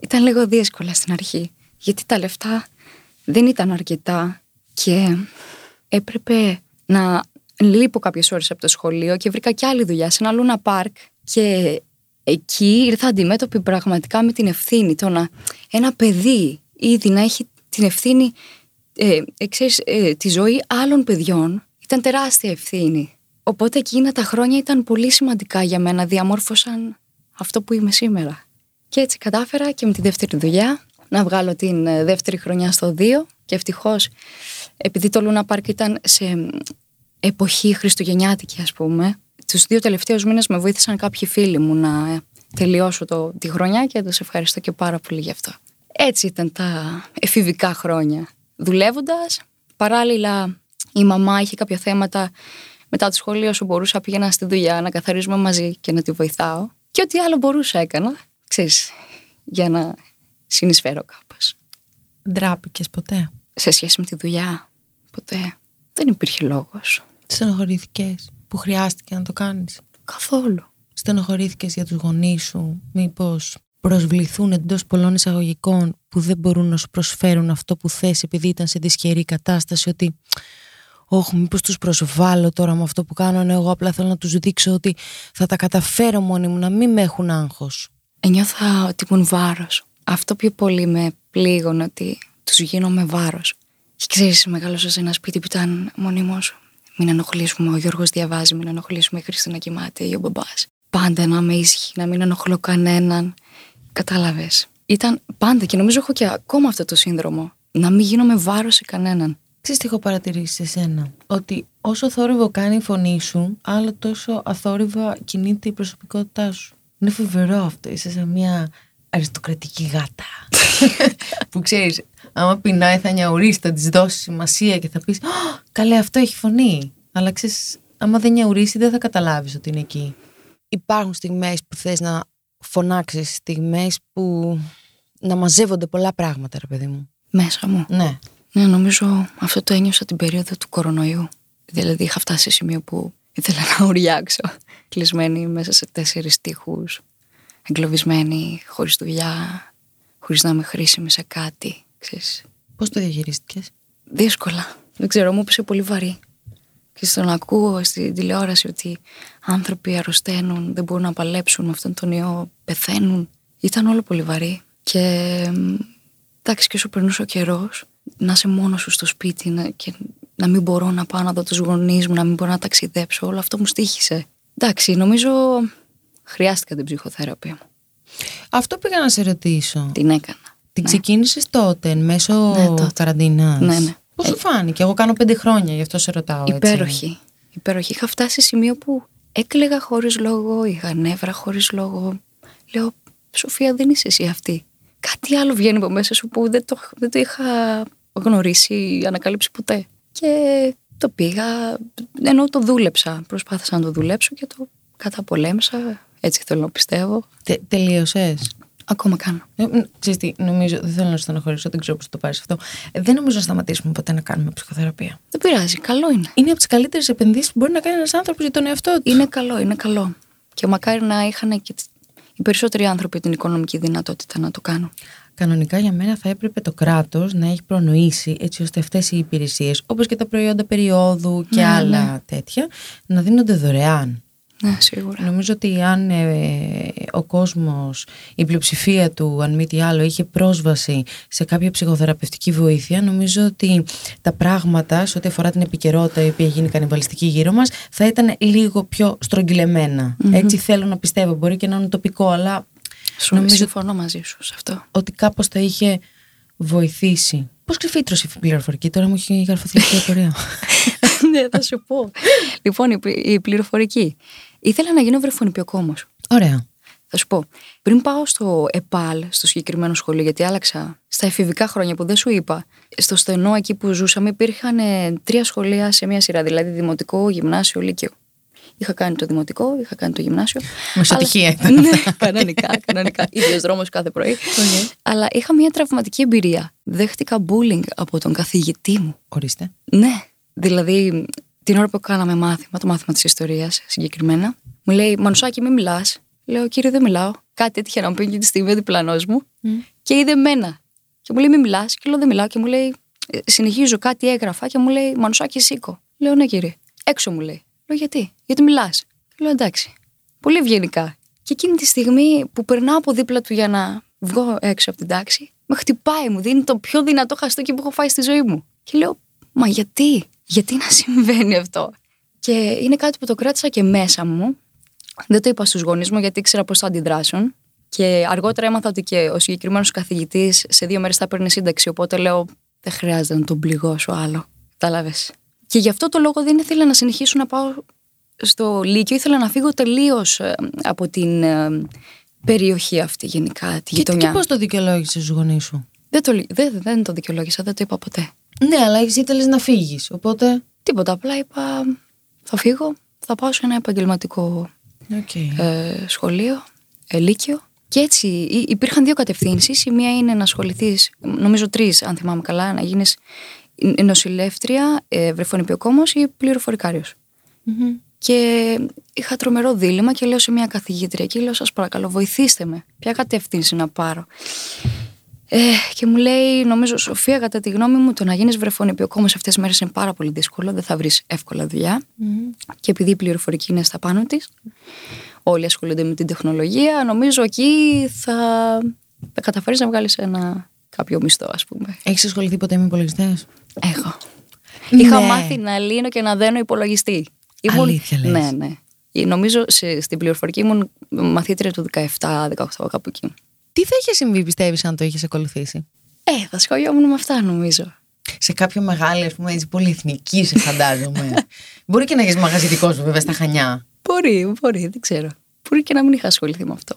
ήταν λίγο δύσκολα στην αρχή, γιατί τα λεφτά δεν ήταν αρκετά και έπρεπε να λείπω κάποιες ώρες από το σχολείο και βρήκα και άλλη δουλειά σε ένα λούνα πάρκ και εκεί ήρθα αντιμέτωπη πραγματικά με την ευθύνη το να ένα παιδί ήδη να έχει την ευθύνη ε, ε, ξέρεις, ε, τη ζωή άλλων παιδιών ήταν τεράστια ευθύνη. Οπότε εκείνα τα χρόνια ήταν πολύ σημαντικά για μένα, διαμόρφωσαν αυτό που είμαι σήμερα. Και έτσι κατάφερα και με τη δεύτερη δουλειά να βγάλω την ε, δεύτερη χρονιά στο 2 και ευτυχώς επειδή το Λούνα Πάρκ ήταν σε εποχή χριστουγεννιάτικη ας πούμε τους δύο τελευταίους μήνες με βοήθησαν κάποιοι φίλοι μου να τελειώσω το, τη χρονιά και τους ευχαριστώ και πάρα πολύ γι' αυτό. Έτσι ήταν τα εφηβικά χρόνια. Δουλεύοντας, παράλληλα η μαμά είχε κάποια θέματα μετά το σχολείο όσο μπορούσα πήγαινα στη δουλειά να καθαρίζουμε μαζί και να τη βοηθάω και ό,τι άλλο μπορούσα έκανα, ξέρεις, για να συνεισφέρω κάπως. Ντράπηκες ποτέ; Σε σχέση με τη δουλειά, ποτέ δεν υπήρχε λόγος. Στενοχωρήθηκες που χρειάστηκε να το κάνεις; Καθόλου. Στενοχωρήθηκες για τους γονείς σου, μήπως προσβληθούν εντός πολλών εισαγωγικών που δεν μπορούν να σου προσφέρουν αυτό που θες επειδή ήταν σε δυσχερή κατάσταση ότι όχι μήπως τους προσβάλλω τώρα με αυτό που κάνω ενώ εγώ απλά θέλω να τους δείξω ότι θα τα καταφέρω μόνοι μου να μην με έχουν άγχος Ένιωθα ότι ήμουν βάρος. Αυτό πιο πολύ με πλήγωνε ότι τους γίνομαι βάρος. Και ξέρεις, μεγάλωσα σε ένα σπίτι που ήταν μονίμως μην ενοχλήσουμε, ο Γιώργος διαβάζει, μην ενοχλήσουμε η Χριστίνα κοιμάται ή ο μπαμπάς. Πάντα να είμαι ήσυχη, να μην ενοχλώ κανέναν. Κατάλαβες. Ήταν πάντα και νομίζω έχω και ακόμα αυτό το σύνδρομο. Να μην γίνομαι βάρος σε κανέναν. Ξέρεις τι έχω παρατηρήσει σε σένα; Ότι όσο θόρυβο κάνει η φωνή σου Άλλο τόσο αθόρυβα κινείται η προσωπικότητά σου Είναι φοβερό αυτό Είσαι σαν μια αριστοκρατική γάτα (laughs) Που ξέρεις Άμα πεινάει θα νιαουρίσει Θα της δώσεις σημασία και θα πεις «Ω, Καλέ αυτό έχει φωνή Αλλά ξέρεις Άμα δεν νιαουρίσει δεν θα καταλάβεις ότι είναι εκεί Υπάρχουν στιγμές που θες να φωνάξεις Στιγμές που να μαζεύονται πολλά πράγματα ρε παιδί μου Μέσα μου. Ναι Ναι, νομίζω αυτό το ένιωσα την περίοδο του κορονοϊού. Δηλαδή είχα φτάσει σε σημείο που ήθελα να ουριάξω. Κλεισμένη μέσα σε τέσσερις τείχους, εγκλωβισμένη, χωρίς δουλειά, χωρίς να είμαι χρήσιμη σε κάτι. Ξέρεις. Πώς το διαχειρίστηκες; Δύσκολα. Δεν ξέρω, μου έπεσε πολύ βαρύ. Και στο να ακούω στην τηλεόραση ότι άνθρωποι αρρωσταίνουν, δεν μπορούν να παλέψουν με αυτόν τον ιό, πεθαίνουν. Ήταν όλο πολύ βαρύ. Και μ, εντάξει, και όσο περνούσε ο καιρός, να είσαι μόνος σου στο σπίτι να, και να μην μπορώ να πάω να δω τους γονείς μου, να μην μπορώ να ταξιδέψω, όλο αυτό μου στήχησε. Εντάξει, νομίζω χρειάστηκα την ψυχοθεραπεία μου. Αυτό πήγα να σε ρωτήσω. Την έκανα. Την ξεκίνησες τότε, εν μέσω Ναι, τότε. καραντίνας; Ναι, ναι. Πώς σου φάνηκε, Εγώ κάνω πέντε χρόνια, γι' αυτό σε ρωτάω. έτσι. Υπέροχη. υπέροχη. Είχα φτάσει σε σημείο που έκλαιγα χωρίς λόγο, είχα νεύρα χωρίς λόγο. Λέω, Σοφία, δεν είσαι εσύ αυτή. Κάτι άλλο βγαίνει από μέσα σου που δεν το, δεν το είχα γνωρίσει ή ανακαλύψει ποτέ. Και το πήγα, ενώ το δούλεψα. Προσπάθησα να το δουλέψω και το καταπολέμησα. Έτσι θέλω να πιστεύω. Τε, Τελείωσες; Ακόμα κάνω. Ε, μ, ξέρεις τι, νομίζω, δεν θέλω να στενοχωρήσω, δεν ξέρω πώς το πάρεις αυτό. Ε, δεν νομίζω να σταματήσουμε ποτέ να κάνουμε ψυχοθεραπεία. Δεν πειράζει, καλό είναι. Είναι από τις καλύτερες επενδύσεις που μπορεί να κάνει ένας άνθρωπος για τον εαυτό του. Είναι καλό, είναι καλό. Και μακάρι να είχαν και οι περισσότεροι άνθρωποι την οικονομική δυνατότητα να το κάνουν. Κανονικά για μένα θα έπρεπε το κράτος να έχει προνοήσει έτσι ώστε αυτές οι υπηρεσίες, όπως και τα προϊόντα περίοδου και Ναι, άλλα τέτοια, να δίνονται δωρεάν. Ναι, σίγουρα. Νομίζω ότι αν ε, ο κόσμος, η πλειοψηφία του, αν μη τι άλλο, είχε πρόσβαση σε κάποια ψυχοθεραπευτική βοήθεια, νομίζω ότι τα πράγματα, σε ό,τι αφορά την επικαιρότητα η οποία γίνει κανιβαλιστική γύρω μας, θα ήταν λίγο πιο στρογγυλεμένα. Έτσι θέλω να πιστεύω. Μπορεί και να είναι τοπικό, αλλά Σου νομίζω συμφωνώ μαζί σου σε αυτό. ότι κάπως θα είχε βοηθήσει. Πώς ξεφύτρωσε η πληροφορική, τώρα μου έχει γραφωθεί η απορία. (laughs) ναι, θα σου πω. λοιπόν, η, πλη- η πληροφορική. Ήθελα να γίνω βρεφονιπιοκόμο. Ωραία. Θα σου πω. Πριν πάω στο ΕΠΑΛ, στο συγκεκριμένο σχολείο, γιατί άλλαξα στα εφηβικά χρόνια που δεν σου είπα, στο στενό εκεί που ζούσαμε υπήρχαν ε, τρία σχολεία σε μία σειρά, δηλαδή δημοτικό, γυμνάσιο, λύκειο. Είχα κάνει το δημοτικό, είχα κάνει το γυμνάσιο. Μεσοτυχία Αλλά- ήταν. Ναι, κανονικά, κανονικά. (laughs) Ίδιος δρόμος κάθε πρωί. Αλλά είχα μια τραυματική εμπειρία. Δέχτηκα bullying από τον καθηγητή μου. Ορίστε. Ναι. Δηλαδή, την ώρα που κάναμε μάθημα, το μάθημα της ιστορίας συγκεκριμένα, μου λέει Μανουσάκη, μην μιλάς. Λέω, Κύριε, δεν μιλάω. Κάτι έτυχε να μου πει και τη στιγμή ο διπλανός μου και είδε εμένα. Και μου λέει, Μην μιλάς. Και λέω, Δεν μιλάω. Και μου λέει, «Ε, Συνεχίζω, κάτι έγραφα και μου λέει, Μανουσάκη, σήκω. Λέω, Ναι, κύριε. Έξω μου λέει. Λέω, Γιατί, Γιατί μιλάς. Λέω, Εντάξει. Πολύ ευγενικά. Και εκείνη τη στιγμή που περνάω από δίπλα του για να βγω έξω από την τάξη, με χτυπάει, μου δίνει το πιο δυνατό χαστούκι που έχω φάει στη ζωή μου. Και λέω, Μα γιατί, γιατί να συμβαίνει αυτό; Και είναι κάτι που το κράτησα και μέσα μου. Δεν το είπα στους γονείς μου γιατί ήξερα πώς θα αντιδράσουν. Και αργότερα έμαθα ότι και ο συγκεκριμένος καθηγητής σε δύο μέρες θα παίρνει σύνταξη. Οπότε λέω, δεν χρειάζεται να τον πληγώσω άλλο. Κατάλαβες. Και γι' αυτό το λόγο δεν ήθελα να συνεχίσω να πάω στο Λύκειο. Ήθελα να φύγω τελείως από την ε, περιοχή αυτή γενικά, τη Και, γειτονιά. και πώς το δικαιολόγησες στους γονείς σου; Δεν, το, δεν, δεν το δικαιολόγησα, δεν το είπα ποτέ. Ναι, αλλά εσύ ήθελε να φύγεις. Οπότε. Τίποτα. Απλά είπα, θα φύγω, θα πάω σε ένα επαγγελματικό Okay. ε, σχολείο, ε, λύκειο. Και έτσι υ- υπήρχαν δύο κατευθύνσεις. Η μία είναι να ασχοληθείς, νομίζω τρεις, αν θυμάμαι καλά, να γίνεις νοσηλεύτρια, ε, βρεφονιπιοκόμος ή πληροφορικάριος. Και είχα τρομερό δίλημα και λέω σε μια καθηγήτρια και λέω: Σας παρακαλώ, βοηθήστε με. Ποια κατεύθυνση να πάρω; Ε, και μου λέει, νομίζω, Σοφία, κατά τη γνώμη μου, το να γίνεις βρεφονιπιοκόμος αυτές τις μέρες είναι πάρα πολύ δύσκολο. Δεν θα βρεις εύκολα δουλειά. Και επειδή η πληροφορική είναι στα πάνω της, όλοι ασχολούνται με την τεχνολογία, νομίζω εκεί θα, θα καταφέρεις να βγάλεις ένα κάποιο μισθό, ας πούμε. Έχεις ασχοληθεί ποτέ με υπολογιστές; Έχω. Ναι. Είχα μάθει να λύνω και να δένω υπολογιστή. Αλήθεια λες. Ναι, ναι. Ε, Νομίζω σε, στην πληροφορική ήμουν μαθήτρια του 17-18 κάπου εκεί. Τι θα είχε συμβεί, πιστεύεις, αν το είχες ακολουθήσει; Ε, θα σχολιόμουν με αυτά νομίζω. Σε κάποιο μεγάλη, ας πούμε, έτσι, πολυεθνική, σε φαντάζομαι. (laughs) Μπορεί και να έχεις μαγαζιτικός σου, βέβαια, στα Χανιά. Μπορεί, μπορεί, δεν ξέρω. Μπορεί και να μην είχα ασχοληθεί με αυτό.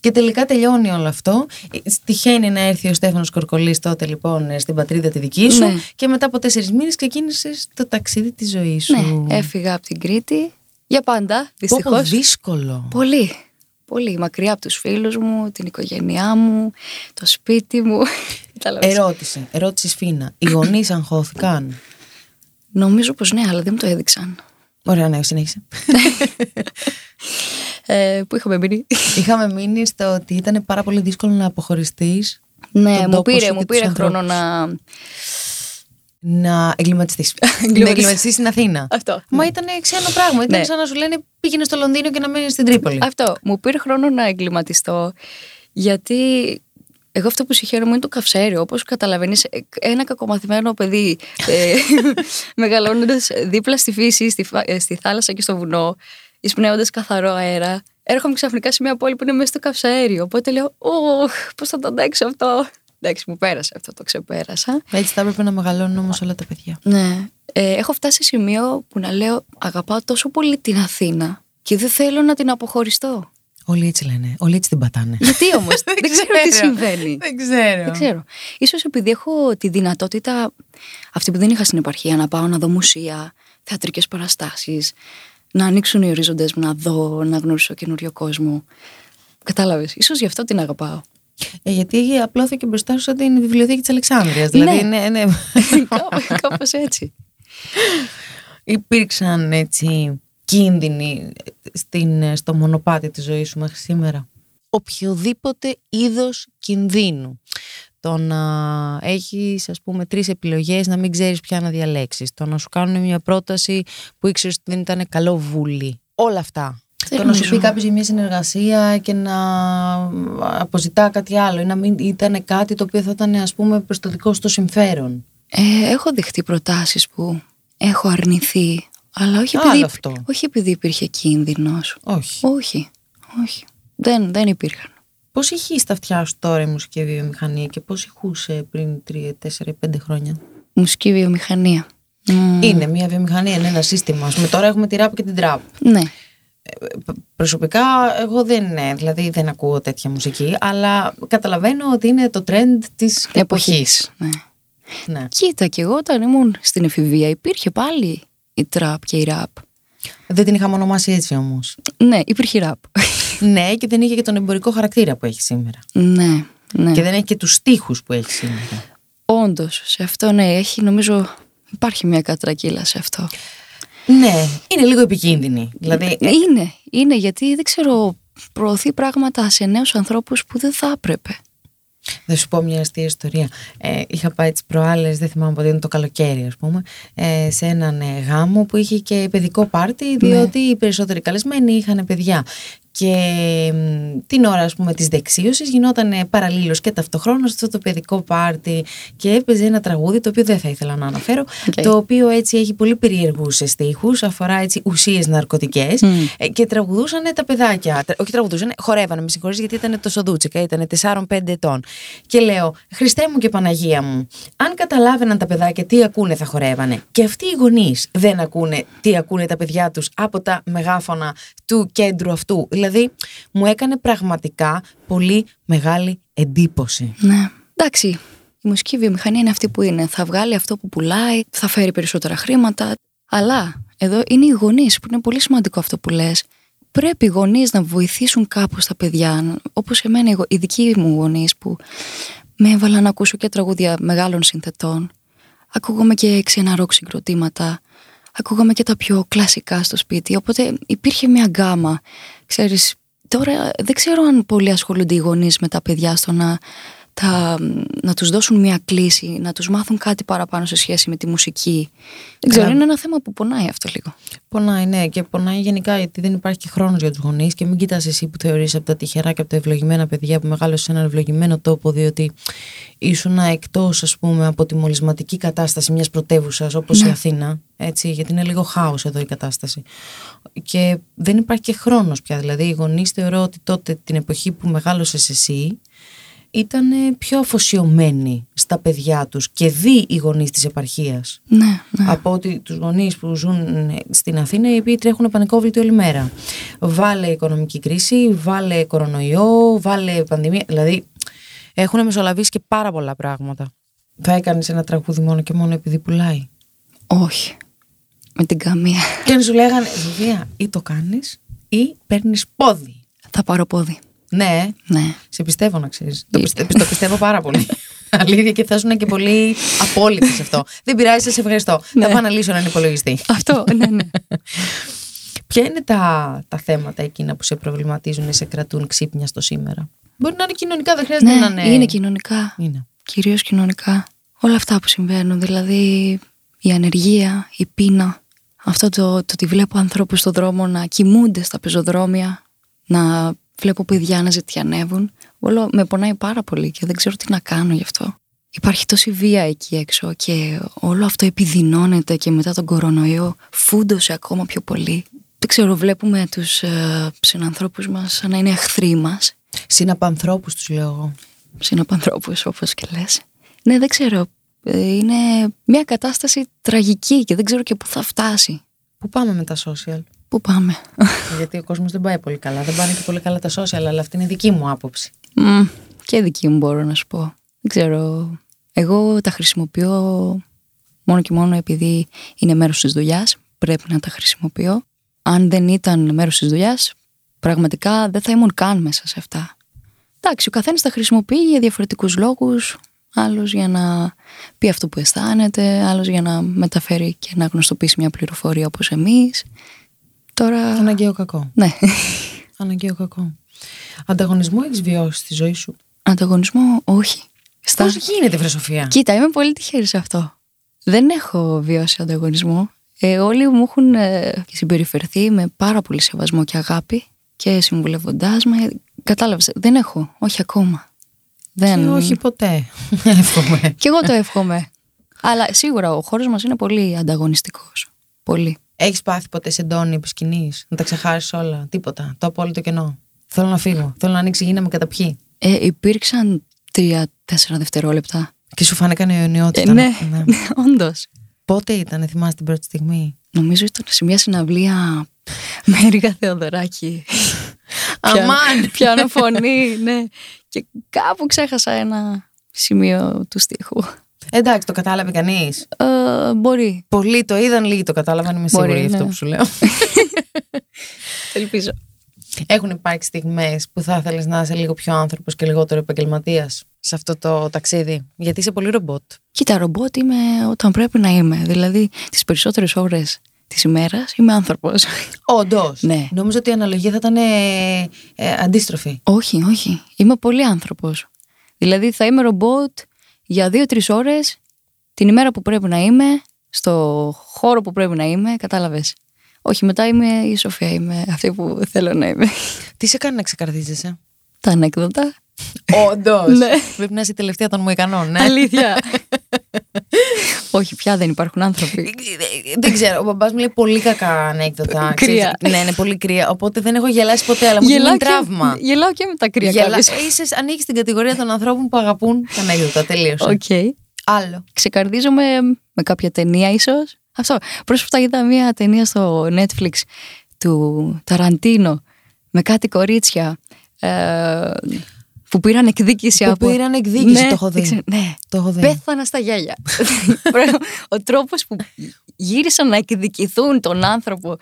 Και τελικά τελειώνει όλο αυτό. Ε, Τυχαίνει να έρθει ο Στέφανος Κορκολής τότε λοιπόν ε, στην πατρίδα τη δική σου. Ναι. Και μετά από τέσσερις μήνες ξεκίνησε το ταξίδι της ζωής σου. Ναι, έφυγα από την Κρήτη για πάντα, Πόπο δυστυχώς. δύσκολο. Πολύ. Πολύ. Μακριά από τους φίλους μου, την οικογένειά μου, το σπίτι μου. (laughs) Κατάλαβες. Ερώτηση, ερώτηση σφίνα. Οι γονείς αγχώθηκαν; Νομίζω πως ναι, αλλά δεν μου το έδειξαν. Ωραία, ναι, συνέχισε. (laughs) Ε, πού είχαμε μείνει; Είχαμε μείνει στο ότι ήταν πάρα πολύ δύσκολο να αποχωριστείς, ναι, τον μου τόπο πήρε, σου μου και τους πήρε χρόνο ανθρώπους. να... να εγκληματιστείς. να (laughs) Εγκληματιστείς. εγκληματιστείς στην Αθήνα. Αυτό. Μα ήταν ξένο πράγμα. Ήταν Ναι. σαν να σου λένε πήγαινε στο Λονδίνο και να μένει στην Τρίπολη. Αυτό. Μου πήρε χρόνο να εγκληματιστώ. Γιατί εγώ αυτό που συγχαίρομαι είναι το καυσαέριο. Όπως καταλαβαίνεις, ένα κακομαθημένο παιδί ε, (laughs) μεγαλώνοντας δίπλα στη φύση, στη, φα- ε, στη θάλασσα και στο βουνό, εισπνέοντας καθαρό αέρα, έρχομαι ξαφνικά σε μια πόλη που είναι μέσα στο καυσαέριο. Οπότε λέω, Ωχ, πώς θα το αντέξω αυτό. Εντάξει, μου πέρασε αυτό, το ξεπέρασα. Έτσι θα έπρεπε να μεγαλώνουν όμως όλα τα παιδιά. Ναι. Ε, έχω φτάσει σε σημείο που να λέω αγαπάω τόσο πολύ την Αθήνα και δεν θέλω να την αποχωριστώ. Όλοι έτσι λένε. Όλοι έτσι την πατάνε. (laughs) Γιατί όμως, (laughs) δεν, ξέρω τι συμβαίνει. Δεν ξέρω. Δεν ξέρω. Ίσως επειδή έχω τη δυνατότητα, αυτή που δεν είχα στην επαρχία, να πάω να δω μουσεία, θεατρικές παραστάσεις, να ανοίξουν οι ορίζοντες μου, να δω, να γνωρίσω καινούριο κόσμο. Κατάλαβες, ίσως γι' αυτό την αγαπάω. Ε, γιατί απλώθηκε μπροστά σου σαν την βιβλιοθήκη της Αλεξάνδρειας. Δηλαδή, ναι, ναι. (laughs) Κάπως έτσι. Υπήρξαν έτσι κίνδυνοι στην, στο μονοπάτι της ζωής σου μέχρι σήμερα; Οποιοδήποτε είδος κινδύνου. Το να έχεις ας πούμε τρεις επιλογές να μην ξέρεις ποια να διαλέξεις. Το να σου κάνουν μια πρόταση που ήξερες ότι δεν ήταν καλό βούλη. Όλα αυτά. Δεν το να σου νομίζω. πει κάποιος για μια συνεργασία και να αποζητά κάτι άλλο ή να μην ήταν κάτι το οποίο θα ήταν ας πούμε προς το δικό σου το συμφέρον. Ε, έχω δεχτεί προτάσεις που έχω αρνηθεί, αλλά όχι Άλλο επειδή, αυτό. όχι επειδή υπήρχε κίνδυνος. Όχι. Όχι, όχι. Δεν, δεν υπήρχαν. Πώς ηχεί στα αυτιά σου τώρα η μουσική βιομηχανία και πώς ηχούσε πριν 3, 4, 5 χρόνια; Μουσική βιομηχανία. Μμμ. Είναι μια βιομηχανία, είναι ένα σύστημα. Ας πούμε, τώρα έχουμε τη ράπ και την τραπ. Ναι. Προσωπικά, εγώ δεν είναι, δηλαδή δεν ακούω τέτοια μουσική, αλλά καταλαβαίνω ότι είναι το trend της εποχής. Ναι. Ναι. Κοίτα, και εγώ όταν ήμουν στην εφηβεία υπήρχε πάλι η τραπ και η ραπ. Δεν την είχαμε ονομάσει έτσι όμως. Ναι, υπήρχε η ραπ. (laughs) ναι, και δεν είχε και τον εμπορικό χαρακτήρα που έχει σήμερα. ναι, ναι. Και δεν έχει και τους στίχους που έχει σήμερα. Όντως, σε αυτό ναι, έχει νομίζω. Υπάρχει μια κατρακύλα σε αυτό. Ναι, είναι λίγο επικίνδυνη. Δηλαδή, Είναι, είναι γιατί δεν ξέρω, προωθεί πράγματα σε νέους ανθρώπους που δεν θα έπρεπε. Θα σου πω μια αστεία ιστορία. Ε, είχα πάει τις προάλλες, δεν θυμάμαι πότε είναι το καλοκαίρι, ας πούμε, ε, σε έναν ε, γάμο που είχε και παιδικό πάρτι, διότι οι περισσότεροι καλεσμένοι είχαν παιδιά. Και μ, την ώρα, ας πούμε, της δεξίωσης γινόταν ε, παραλλήλως και ταυτοχρόνως αυτό το παιδικό πάρτι και έπαιζε ένα τραγούδι το οποίο δεν θα ήθελα να αναφέρω, Οκ. το οποίο έτσι έχει πολύ περίεργους στίχους, αφορά έτσι ουσίες ναρκωτικές Μμ. ε, και τραγουδούσαν τα παιδάκια. Τρα- Όχι τραγουδούσαν, χορεύανε, με συγχωρείς γιατί ήταν τοσοδούτσικα, ήταν 4-5 ετών. Και λέω, Χριστέ μου και Παναγία μου, αν καταλάβαιναν τα παιδάκια τι ακούνε θα χορεύανε. Και αυτοί οι γονείς δεν ακούνε τι ακούνε τα παιδιά τους από τα μεγάφωνα του κέντρου αυτού. Δηλαδή, μου έκανε πραγματικά πολύ μεγάλη εντύπωση. Ναι. Εντάξει, η μουσική βιομηχανία είναι αυτή που είναι. Θα βγάλει αυτό που πουλάει, θα φέρει περισσότερα χρήματα. Αλλά εδώ είναι οι γονείς, που είναι πολύ σημαντικό αυτό που λες. Πρέπει οι γονείς να βοηθήσουν κάπως τα παιδιά. Όπως εμένα, οι γο- οι δικοί μου γονείς που με έβαλαν να ακούσω και τραγούδια μεγάλων συνθετών. Ακούγαμε και ξένα ροκ συγκροτήματα. Ακούγαμε και τα πιο κλασικά στο σπίτι. Οπότε υπήρχε μια γκάμα. Ξέρεις, τώρα δεν ξέρω αν πολλοί ασχολούνται οι γονείς με τα παιδιά στο να, τα, να τους δώσουν μια κλίση, να τους μάθουν κάτι παραπάνω σε σχέση με τη μουσική. Δεν ξέρω, Καλά. είναι ένα θέμα που πονάει αυτό λίγο. Πονάει, ναι, και πονάει γενικά γιατί δεν υπάρχει και χρόνος για τους γονείς και μην κοιτάς εσύ που θεωρείς από τα τυχερά και από τα ευλογημένα παιδιά που μεγάλωσες σε έναν ευλογημένο τόπο, διότι ήσουν εκτός, ας πούμε, από τη μολυσματική κατάσταση μιας πρωτεύουσας όπως η Ναι. Αθήνα. Έτσι, γιατί είναι λίγο χάος εδώ η κατάσταση. Και δεν υπάρχει και χρόνος πια. Δηλαδή, οι γονείς θεωρώ ότι τότε την εποχή που μεγάλωσες εσύ ήταν πιο αφοσιωμένοι στα παιδιά τους και δει οι γονείς της επαρχίας Ναι, ναι. από ότι τους γονείς που ζουν στην Αθήνα οι οποίοι τρέχουν πανικόβλητοι όλη μέρα. Βάλε οικονομική κρίση, βάλε κορονοϊό, βάλε πανδημία. Δηλαδή έχουν μεσολαβήσει και πάρα πολλά πράγματα. Θα έκανες ένα τραγούδι μόνο και μόνο επειδή πουλάει; Όχι. Με την καμία. Και αν σου λέγανε, Βιβία, ή το κάνεις ή παίρνεις πόδι. Θα πάρω πόδι. Ναι, Ναι. σε πιστεύω να ξέρεις. Το, πιστε- το πιστεύω πάρα πολύ. (laughs) Αλήθεια και θα ήσουν και πολύ απόλυτη σε αυτό. Δεν πειράζει, σε ευχαριστώ. Θα πάω να λύσω έναν υπολογιστή. Αυτό, ναι, ναι. (laughs) Ποια είναι τα, τα θέματα εκείνα που σε προβληματίζουν ή σε κρατούν ξύπνια στο σήμερα; Μπορεί να είναι κοινωνικά, δεν χρειάζεται να ναι, είναι. είναι κοινωνικά. Είναι. κυρίως κοινωνικά. Όλα αυτά που συμβαίνουν, δηλαδή η ανεργία, η πείνα, αυτό το, το ότι βλέπω ανθρώπους στον δρόμο να κοιμούνται στα πεζοδρόμια, να βλέπω παιδιά να ζητιανεύουν, όλο με πονάει πάρα πολύ και δεν ξέρω τι να κάνω γι' αυτό. Υπάρχει τόση βία εκεί έξω και όλο αυτό επιδεινώνεται και μετά τον κορονοϊό φούντωσε ακόμα πιο πολύ. Δεν ξέρω, βλέπουμε τους ε, συνανθρώπους μας σαν να είναι εχθροί μας. Συναπανθρώπους τους λέω εγώ. συναπανθρώπους όπως και λες. Ναι, δεν ξέρω. Ε, Είναι μια κατάσταση τραγική και δεν ξέρω και πού θα φτάσει. Πού πάμε με τα social; Πού πάμε; Γιατί ο κόσμος δεν πάει πολύ καλά. Δεν πάνε και πολύ καλά τα social, αλλά αυτή είναι η δική μου άποψη. Μμ, και δική μου μπορώ να σου πω. Δεν ξέρω. Εγώ τα χρησιμοποιώ μόνο και μόνο επειδή είναι μέρος της δουλειάς. Πρέπει να τα χρησιμοποιώ. Αν δεν ήταν μέρος της δουλειάς, πραγματικά δεν θα ήμουν καν μέσα σε αυτά. Εντάξει, ο καθένας τα χρησιμοποιεί για διαφορετικούς λόγους. Άλλος για να πει αυτό που αισθάνεται, άλλος για να μεταφέρει και να γνωστοποιήσει μια πληροφορία όπως εμείς. Τώρα... Αναγκαίο κακό. Ναι. Αναγκαίο κακό. Ανταγωνισμό έχεις βιώσει στη ζωή σου; Ανταγωνισμό, όχι. Στα... Πώς γίνεται, Βρε Σοφία; Κοίτα, είμαι πολύ τυχερή σε αυτό. Δεν έχω βιώσει ανταγωνισμό. Ε, όλοι μου έχουν ε, συμπεριφερθεί με πάρα πολύ σεβασμό και αγάπη και συμβουλεύοντά με. Κατάλαβες, δεν έχω, όχι ακόμα. Δεν... Και όχι ποτέ. (laughs) Εύχομαι. Κι εγώ το εύχομαι. Αλλά σίγουρα ο χώρος μας είναι πολύ ανταγωνιστικός. Πολύ. Έχεις πάθει ποτέ σε ντόνι επί σκηνής; Να τα ξεχάσεις όλα. Τίποτα. Το απόλυτο κενό. Θέλω να φύγω. Θέλω να ανοίξει η γη να με καταπιεί. Ε, υπήρξαν τρία-τέσσερα δευτερόλεπτα. Και σου φάνηκαν αιωνιότητα. Ε, (laughs) ναι, όντως. Πότε ήταν, θυμάσαι την πρώτη στιγμή; Νομίζω ήταν σε μια συναυλία με Ρίγα Θεοδωράκη. (laughs) Αμάν! Πιάνω φωνή, ναι. Και κάπου ξέχασα ένα σημείο του στίχου. Εντάξει, το κατάλαβε κανείς. Ε, μπορεί. Πολλοί το είδαν, λίγοι το κατάλαβαν. Είμαι Μπορεί, σίγουρη γι' αυτό ναι. που σου λέω. (laughs) Ελπίζω. Έχουν υπάρξει στιγμές που θα ήθελε να είσαι λίγο πιο άνθρωπος και λιγότερο επαγγελματίας σε αυτό το ταξίδι. Γιατί είσαι πολύ ρομπότ. Κοίτα, ρομπότ είμαι όταν πρέπει να είμαι. Δηλαδή, τις περισσότερες ώρες της ημέρας είμαι άνθρωπος. (laughs) Όντως. Ναι. Νομίζω ότι η αναλογία θα ήταν ε, ε, αντίστροφη. όχι, όχι. Είμαι πολύ άνθρωπος. Δηλαδή, θα είμαι ρομπότ για δύο-τρεις ώρες την ημέρα που πρέπει να είμαι, στο χώρο που πρέπει να είμαι. Κατάλαβες. Όχι, μετά είμαι η Σοφία. Είμαι αυτή που θέλω να είμαι. Τι σε κάνει να ξεκαρδίζεσαι; Τα ανέκδοτα. Όντως. Ναι. Πρέπει να είσαι η τελευταία των Μοϊκανών, ναι. Αλήθεια. Όχι, πια δεν υπάρχουν άνθρωποι. Δεν ξέρω, ο μπαμπάς μου λέει πολύ κακά ανέκδοτα. Κρύα. Ξέρεις, Ναι, είναι πολύ κρύα. Οπότε δεν έχω γελάσει ποτέ, αλλά μου Γελάω γίνει και- τραύμα. Γελάω και με τα κρύα Γελά... κάποιες. Είσαι, ανήκει στην κατηγορία των ανθρώπων που αγαπούν τα ανέκδοτα. Τελείωσε. Οκ. Άλλο. Ξεκαρδίζομαι με κάποια ταινία ίσως. Αυτό. Πρόσφατα είδα μια ταινία στο Netflix του Ταραντίνο με κάτι κορίτσια ε, που πήραν εκδίκηση Που από... πήραν εκδίκηση, το έχω δει. δεν ξέρω, ναι. Το έχω δει. Πέθανα στα γέλια. (laughs) Ο τρόπος που γύρισαν να εκδικηθούν τον άνθρωπο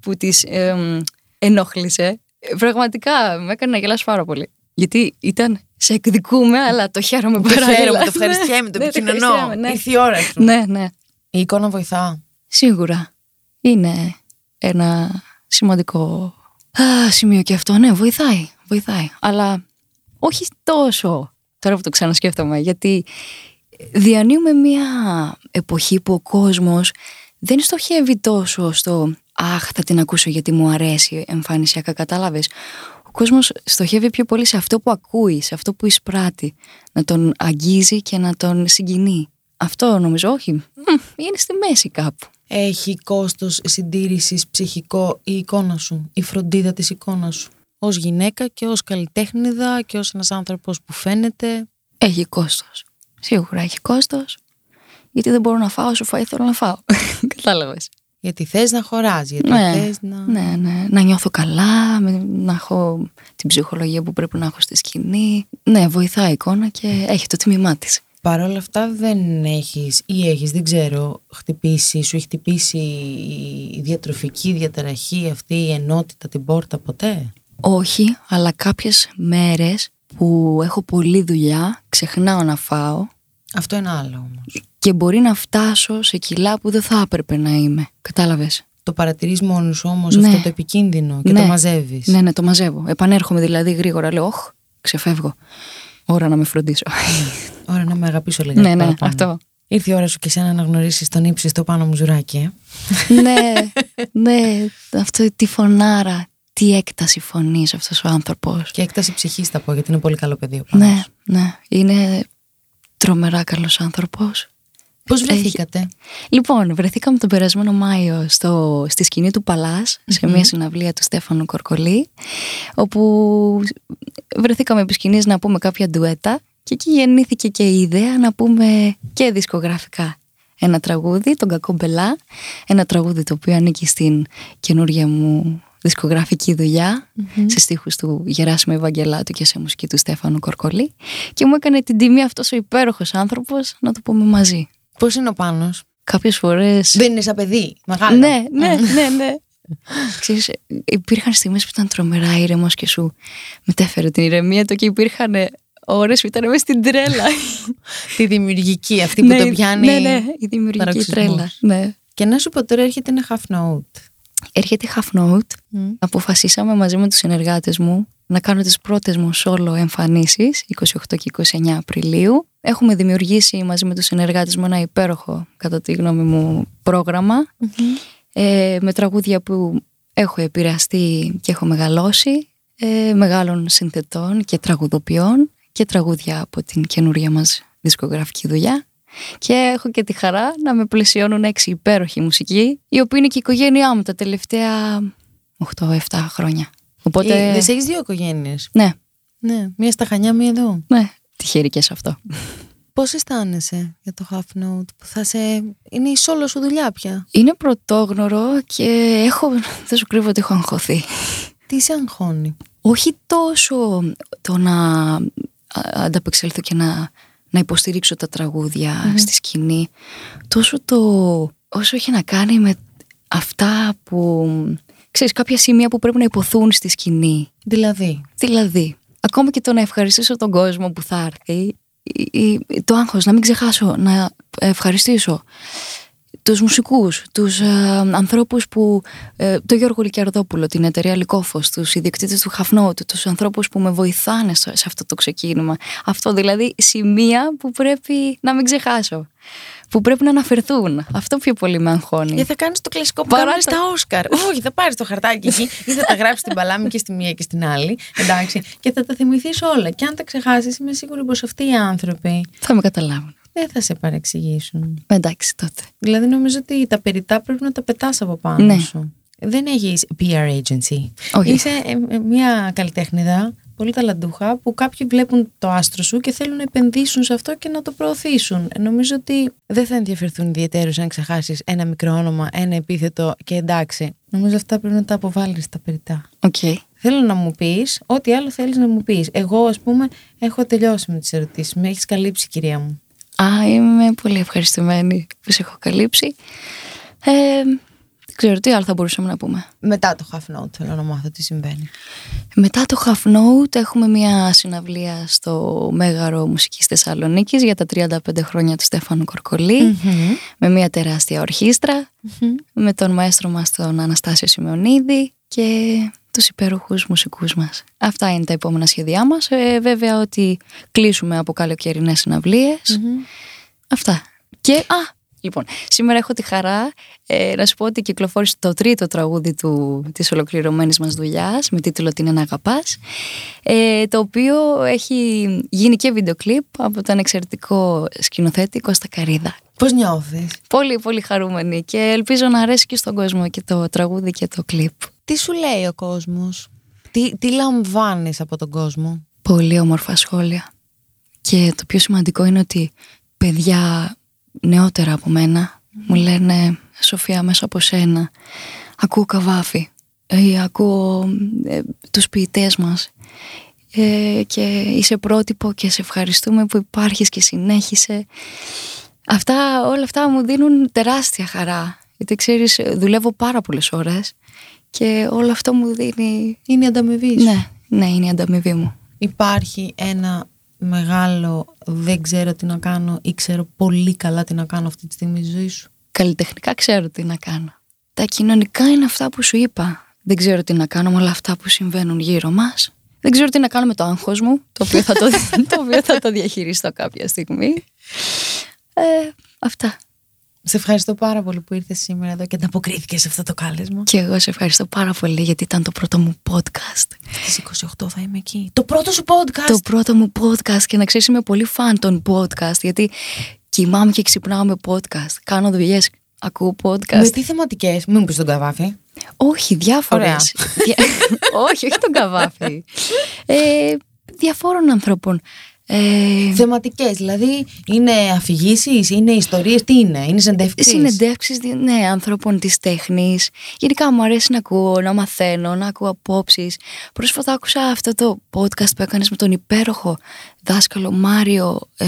που τις εμ, ενόχλησε, ε, πραγματικά με έκανε να γελάσω πάρα πολύ. Γιατί ήταν σε εκδικούμε, αλλά το χαίρομαι Το παράλληλα. χαίρομαι, το Ναι. ευχαριστιέμαι, το Ναι, επικοινωνώ. ευχαριστιέμαι, ναι. Ήρθε η ώρα σου. Ναι, ναι. Η εικόνα βοηθά. Σίγουρα. Είναι ένα σημαντικό α, σημείο και αυτό. Ναι, βοηθάει. Βοηθάει. Αλλά όχι τόσο. Τώρα που το ξανασκέφτομαι. Γιατί διανύουμε μια εποχή που ο κόσμος δεν στοχεύει τόσο στο «Αχ, θα την ακούσω γιατί μου αρέσει εμφανισιακά, κατάλαβες». Ο κόσμος στοχεύει πιο πολύ σε αυτό που ακούει, σε αυτό που εισπράττει. Να τον αγγίζει και να τον συγκινεί. Αυτό νομίζω όχι. Μμ, Είναι στη μέση κάπου. Έχει κόστος συντήρησης ψυχικό η εικόνα σου, η φροντίδα της εικόνας σου. Ως γυναίκα και ως καλλιτέχνηδα και ως ένας άνθρωπος που φαίνεται. Έχει κόστος. Σίγουρα έχει κόστος. Γιατί δεν μπορώ να φάω όσο φάει θέλω να φάω. (laughs) Κατάλαβες. Γιατί θες να χωράς, γιατί Ναι, θες να... ναι, ναι. Να νιώθω καλά, με- να έχω την ψυχολογία που πρέπει να έχω στη σκηνή. Ναι, βοηθάει η εικόνα και έχει το τμήμα της. Παρ' όλα αυτά δεν έχεις ή έχεις, δεν ξέρω, χτυπήσει, σου έχει χτυπήσει η διατροφική διαταραχή αυτή, η ενότητα, την πόρτα ποτέ; Όχι, αλλά κάποιες μέρες που έχω πολλή δουλειά, ξεχνάω να φάω Αυτό είναι άλλο όμως. και μπορεί να φτάσω σε κιλά που δεν θα έπρεπε να είμαι. Κατάλαβες; Το παρατηρείς μόνος σου όμως Ναι. αυτό το επικίνδυνο και Ναι. το μαζεύεις. Ναι, ναι, το μαζεύω. Επανέρχομαι δηλαδή γρήγορα. Λέω, Ωχ, ξεφεύγω. Ώρα να με φροντίσω. Ώρα να με αγαπήσω λίγα ναι, ναι, παραπάνω. αυτό. Ήρθε η ώρα σου και εσένα να γνωρίσεις τον ύψιστο πάνω μου ζουράκι, ε. ναι, ναι, αυτό τη φωνάρα. Τι έκταση φωνής αυτός ο άνθρωπος. Και έκταση ψυχής θα πω, γιατί είναι πολύ καλό παιδί ο Πάνος. Ναι, ναι, είναι τρομερά καλός άνθρωπος. Πώς Έχει- βρεθήκατε; Λοιπόν, βρεθήκαμε τον περασμένο Μάιο στο, στη σκηνή του παλας σε μια συναυλία του Στέφανου Κορκολή, όπου βρεθήκαμε επί σκηνής να πούμε κάποια ντουέτα Και εκεί γεννήθηκε και η ιδέα να πούμε και δισκογραφικά ένα τραγούδι, τον Κακό Μπελά, ένα τραγούδι το οποίο ανήκει στην καινούργια μου δισκογραφική δουλειά, σε στίχους του Γεράσιμου Ευαγγελάτου και σε μουσική του Στέφανου Κορκολή και μου έκανε την τιμή αυτός ο υπέροχος άνθρωπος να το πούμε μαζί. Πώς είναι ο Πάνος; Κάποιες φορές... Δεν είναι σαν παιδί, μεγάλο. Ναι, ναι, ναι, ναι. Ξέρεις, υπήρχαν στιγμές που ήταν τρομερά ήρεμος και σου μετέφερε την ηρεμία του και υπήρχαν ώρες που ήταν μέσα στην τρέλα. (laughs) Τη δημιουργική, αυτή που ναι, το πιάνει. Ναι, ναι, η δημιουργική παραξισμός. τρέλα. Ναι. Και να σου πω τώρα έρχεται ένα half note. Έρχεται η Half Note. Αποφασίσαμε μαζί με τους συνεργάτες μου να κάνω τις πρώτες μου solo εμφανίσεις 28 και 29 Απριλίου. Έχουμε δημιουργήσει μαζί με τους συνεργάτες μου ένα υπέροχο, κατά τη γνώμη μου, πρόγραμμα ε, με τραγούδια που έχω επηρεαστεί και έχω μεγαλώσει, ε, μεγάλων συνθετών και τραγουδοποιών και τραγούδια από την καινούρια μας δισκογραφική δουλειά. Και έχω και τη χαρά να με πλαισιώνουν έξι υπέροχοι μουσικοί, οι οποίοι είναι και η οικογένειά μου τα τελευταία 8-7 χρόνια. Οπότε. Ε, δεν έχεις δύο οικογένειες; Ναι, Ναι, μία στα Χανιά, μία εδώ. ναι, τυχερή και σε αυτό. Πώς αισθάνεσαι για το half note που θα σε... Είναι η solo σου δουλειά πια; Είναι πρωτόγνωρο και έχω, δεν σου κρύβω ότι έχω αγχωθεί. Τι σε αγχώνει; όχι τόσο το να α, ανταπεξέλθω και να, να υποστηρίξω τα τραγουδια στη σκηνή, τόσο το όσο έχει να κάνει με αυτά που, ξέρεις, κάποια σημεία που πρέπει να υποθούν στη σκηνή. Δηλαδή, Δηλαδή, ακόμα και το να ευχαριστήσω τον κόσμο που θα έρθει, η- η- το άγχος, να μην ξεχάσω να ευχαριστήσω τους μουσικούς, τους ε, ανθρώπους που, ε, το Γιώργο Λικιαρδόπουλο, την εταιρεία Λικόφος, τους ιδιοκτήτες του Χαφνότου, τους ανθρώπους που με βοηθάνε σε, σε αυτό το ξεκίνημα. Αυτό δηλαδή σημεία που πρέπει να μην ξεχάσω, που πρέπει να αναφερθούν. Αυτό πιο πολύ με αγχώνει. και θα κάνεις το κλασικό που Παρά κάνουν τα- στα Όσκαρ. Όχι, θα πάρεις το χαρτάκι εκεί ή θα τα γράψεις στην παλάμη και στη μία και στην άλλη. Εντάξει. Και θα τα θυμηθείς όλα. Και αν τα ξεχάσεις, είμαι σίγουρη πως αυτοί οι άνθρωποι Θα με καταλάβουν. Δεν θα σε παρεξηγήσουν. Εντάξει τότε. Δηλαδή, νομίζω ότι τα περιττά πρέπει να τα πετάς από πάνω Ναι. σου. Δεν έχεις PR agency. Όχι. Είσαι ε, ε, μια καλλιτέχνηδα, πολύ ταλαντούχα, που κάποιοι βλέπουν το άστρο σου και θέλουν να επενδύσουν σε αυτό και να το προωθήσουν. Ε, Νομίζω ότι δεν θα ενδιαφερθούν ιδιαίτερως αν ξεχάσεις ένα μικρό όνομα, ένα επίθετο και εντάξει. Νομίζω αυτά πρέπει να τα αποβάλεις τα περιττά. Οκ. Θέλω να μου πεις ό,τι άλλο θέλεις να μου πεις. Εγώ, ας πούμε, έχω τελειώσει με τις ερωτήσεις. Με έχεις καλύψει, κυρία μου. Α, είμαι πολύ ευχαριστημένη που σε έχω καλύψει. Ε, δεν ξέρω τι άλλο θα μπορούσαμε να πούμε. Μετά το half note θέλω να μάθω τι συμβαίνει. Μετά το Half Note έχουμε μια συναυλία στο Μέγαρο Μουσικής Θεσσαλονίκης για τα 35 χρόνια του Στέφανου Κορκολή με μια τεράστια ορχήστρα με τον μαέστρο μας τον Αναστάσιο Σημεωνίδη και τους υπέροχους μουσικούς μας. Αυτά είναι τα επόμενα σχέδιά μας. Ε, βέβαια ότι κλείσουμε από καλοκαιρινές συναυλίες. Αυτά. Και, α, λοιπόν, σήμερα έχω τη χαρά ε, να σου πω ότι κυκλοφόρησε το τρίτο τραγούδι του, της ολοκληρωμένης μας δουλειάς με τίτλο «Την ένα αγαπάς» ε, το οποίο έχει γίνει και βίντεο κλιπ από τον εξαιρετικό σκηνοθέτη Κώστα Καρίδα. Πώς νιώθεις; Πολύ πολύ χαρούμενη και ελπίζω να αρέσει και στον κόσμο και το τραγούδι και το κλιπ. Τι σου λέει ο κόσμος; Τι, τι λαμβάνεις από τον κόσμο; Πολύ όμορφα σχόλια. Και το πιο σημαντικό είναι ότι παιδιά νεότερα από μένα μου λένε Σοφία μέσα από σένα ακούω καβάφι ή ακούω ε, τους ποιητές μας ε, και είσαι πρότυπο και σε ευχαριστούμε που υπάρχεις και συνέχισε. Αυτά, όλα αυτά μου δίνουν τεράστια χαρά. Γιατί ξέρεις, δουλεύω πάρα πολλές ώρες και όλο αυτό μου δίνει... Είναι η ανταμοιβή σου. Ναι, ναι, είναι η ανταμοιβή μου. Υπάρχει ένα μεγάλο δεν ξέρω τι να κάνω ή ξέρω πολύ καλά τι να κάνω αυτή τη στιγμή στη ζωή σου; Καλλιτεχνικά ξέρω τι να κάνω. Τα κοινωνικά είναι αυτά που σου είπα. Δεν ξέρω τι να κάνω με όλα αυτά που συμβαίνουν γύρω μας. Δεν ξέρω τι να κάνω με το άγχος μου, το οποίο θα το, (laughs) το, οποίο θα το διαχειριστώ κάποια στιγμή. Ε, αυτά. Σε ευχαριστώ πάρα πολύ που ήρθες σήμερα εδώ και ανταποκρίθηκες σε αυτό το κάλεσμα. Και εγώ σε ευχαριστώ πάρα πολύ γιατί ήταν το πρώτο μου podcast. Στις 28 θα είμαι εκεί. Το πρώτο σου podcast! Το πρώτο μου podcast και να ξέρεις είμαι πολύ φαν των podcast γιατί κοιμάμαι και ξυπνάω με podcast. Κάνω δουλειές, ακούω podcast. Με τι θεματικές, μην μου πεις τον καβάφι. Όχι, διάφορες. Δια- (laughs) όχι, όχι τον καβάφι. Ε, διαφόρων ανθρώπων. Ε, Θεματικές, δηλαδή είναι αφηγήσεις, είναι ιστορίες, τι είναι, είναι συνεντεύξεις; Συνεντεύξεις, δι- ναι, ανθρώπων της τέχνης. Γενικά μου αρέσει να ακούω, να μαθαίνω, να ακούω απόψεις. Πρόσφατα άκουσα αυτό το podcast που έκανες με τον υπέροχο δάσκαλο Μάριο. Ε,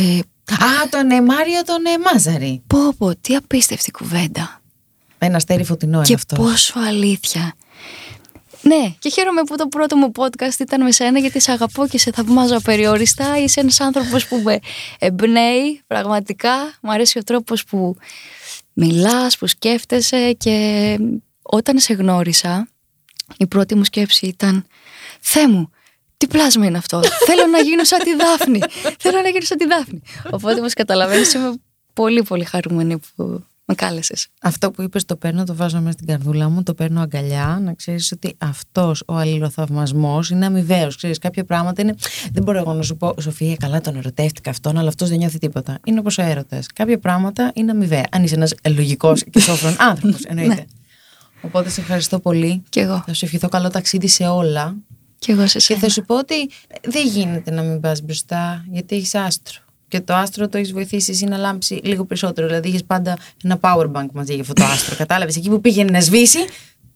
Α, τον ε, Μάριο τον ε, Μάζαρη. πω πω, τι απίστευτη κουβέντα. Ένα αστέρι φωτεινό είναι και αυτό. πόσο αλήθεια. Ναι, και χαίρομαι που το πρώτο μου podcast ήταν με σένα γιατί σε αγαπώ και σε θαυμάζω απεριόριστα. Είσαι ένας άνθρωπος που με εμπνέει πραγματικά. Μου αρέσει ο τρόπος που μιλάς, που σκέφτεσαι και όταν σε γνώρισα η πρώτη μου σκέψη ήταν «Θεέ μου, τι πλάσμα είναι αυτό, θέλω να γίνω σαν τη Δάφνη, θέλω να γίνω σαν τη Δάφνη». Οπότε μας καταλαβαίνεις, είμαι πολύ πολύ χαρούμενη που με κάλεσες. Αυτό που είπες το παίρνω, το βάζω μέσα στην καρδούλα μου, το παίρνω αγκαλιά, να ξέρεις ότι αυτός ο αλληλοθαυμασμός είναι αμοιβαίος. Ξέρεις, κάποια πράγματα είναι, δεν μπορώ εγώ να σου πω, Σοφία, καλά τον ερωτεύτηκα αυτόν, αλλά αυτός δεν νιώθει τίποτα. Είναι όπως ο έρωτας. Κάποια πράγματα είναι αμοιβαία. Αν είσαι ένας λογικός και σόφρον (laughs) άνθρωπος, εννοείται. Οπότε σε ευχαριστώ πολύ. Κι εγώ. Θα σου ευχηθώ καλό ταξίδι σε όλα. Κι εγώ σε Και σένα. θα σου πω ότι δεν γίνεται να μην πας μπροστά, γιατί έχεις άστρο. Και το άστρο το έχεις βοηθήσει εσύ να λάμψει λίγο περισσότερο. Δηλαδή είχες πάντα ένα power bank μαζί για αυτό το άστρο. Κατάλαβες; Εκεί που πήγαινε να σβήσει,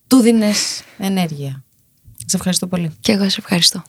του δίνες ενέργεια. Σε ευχαριστώ πολύ. Κι εγώ σε ευχαριστώ.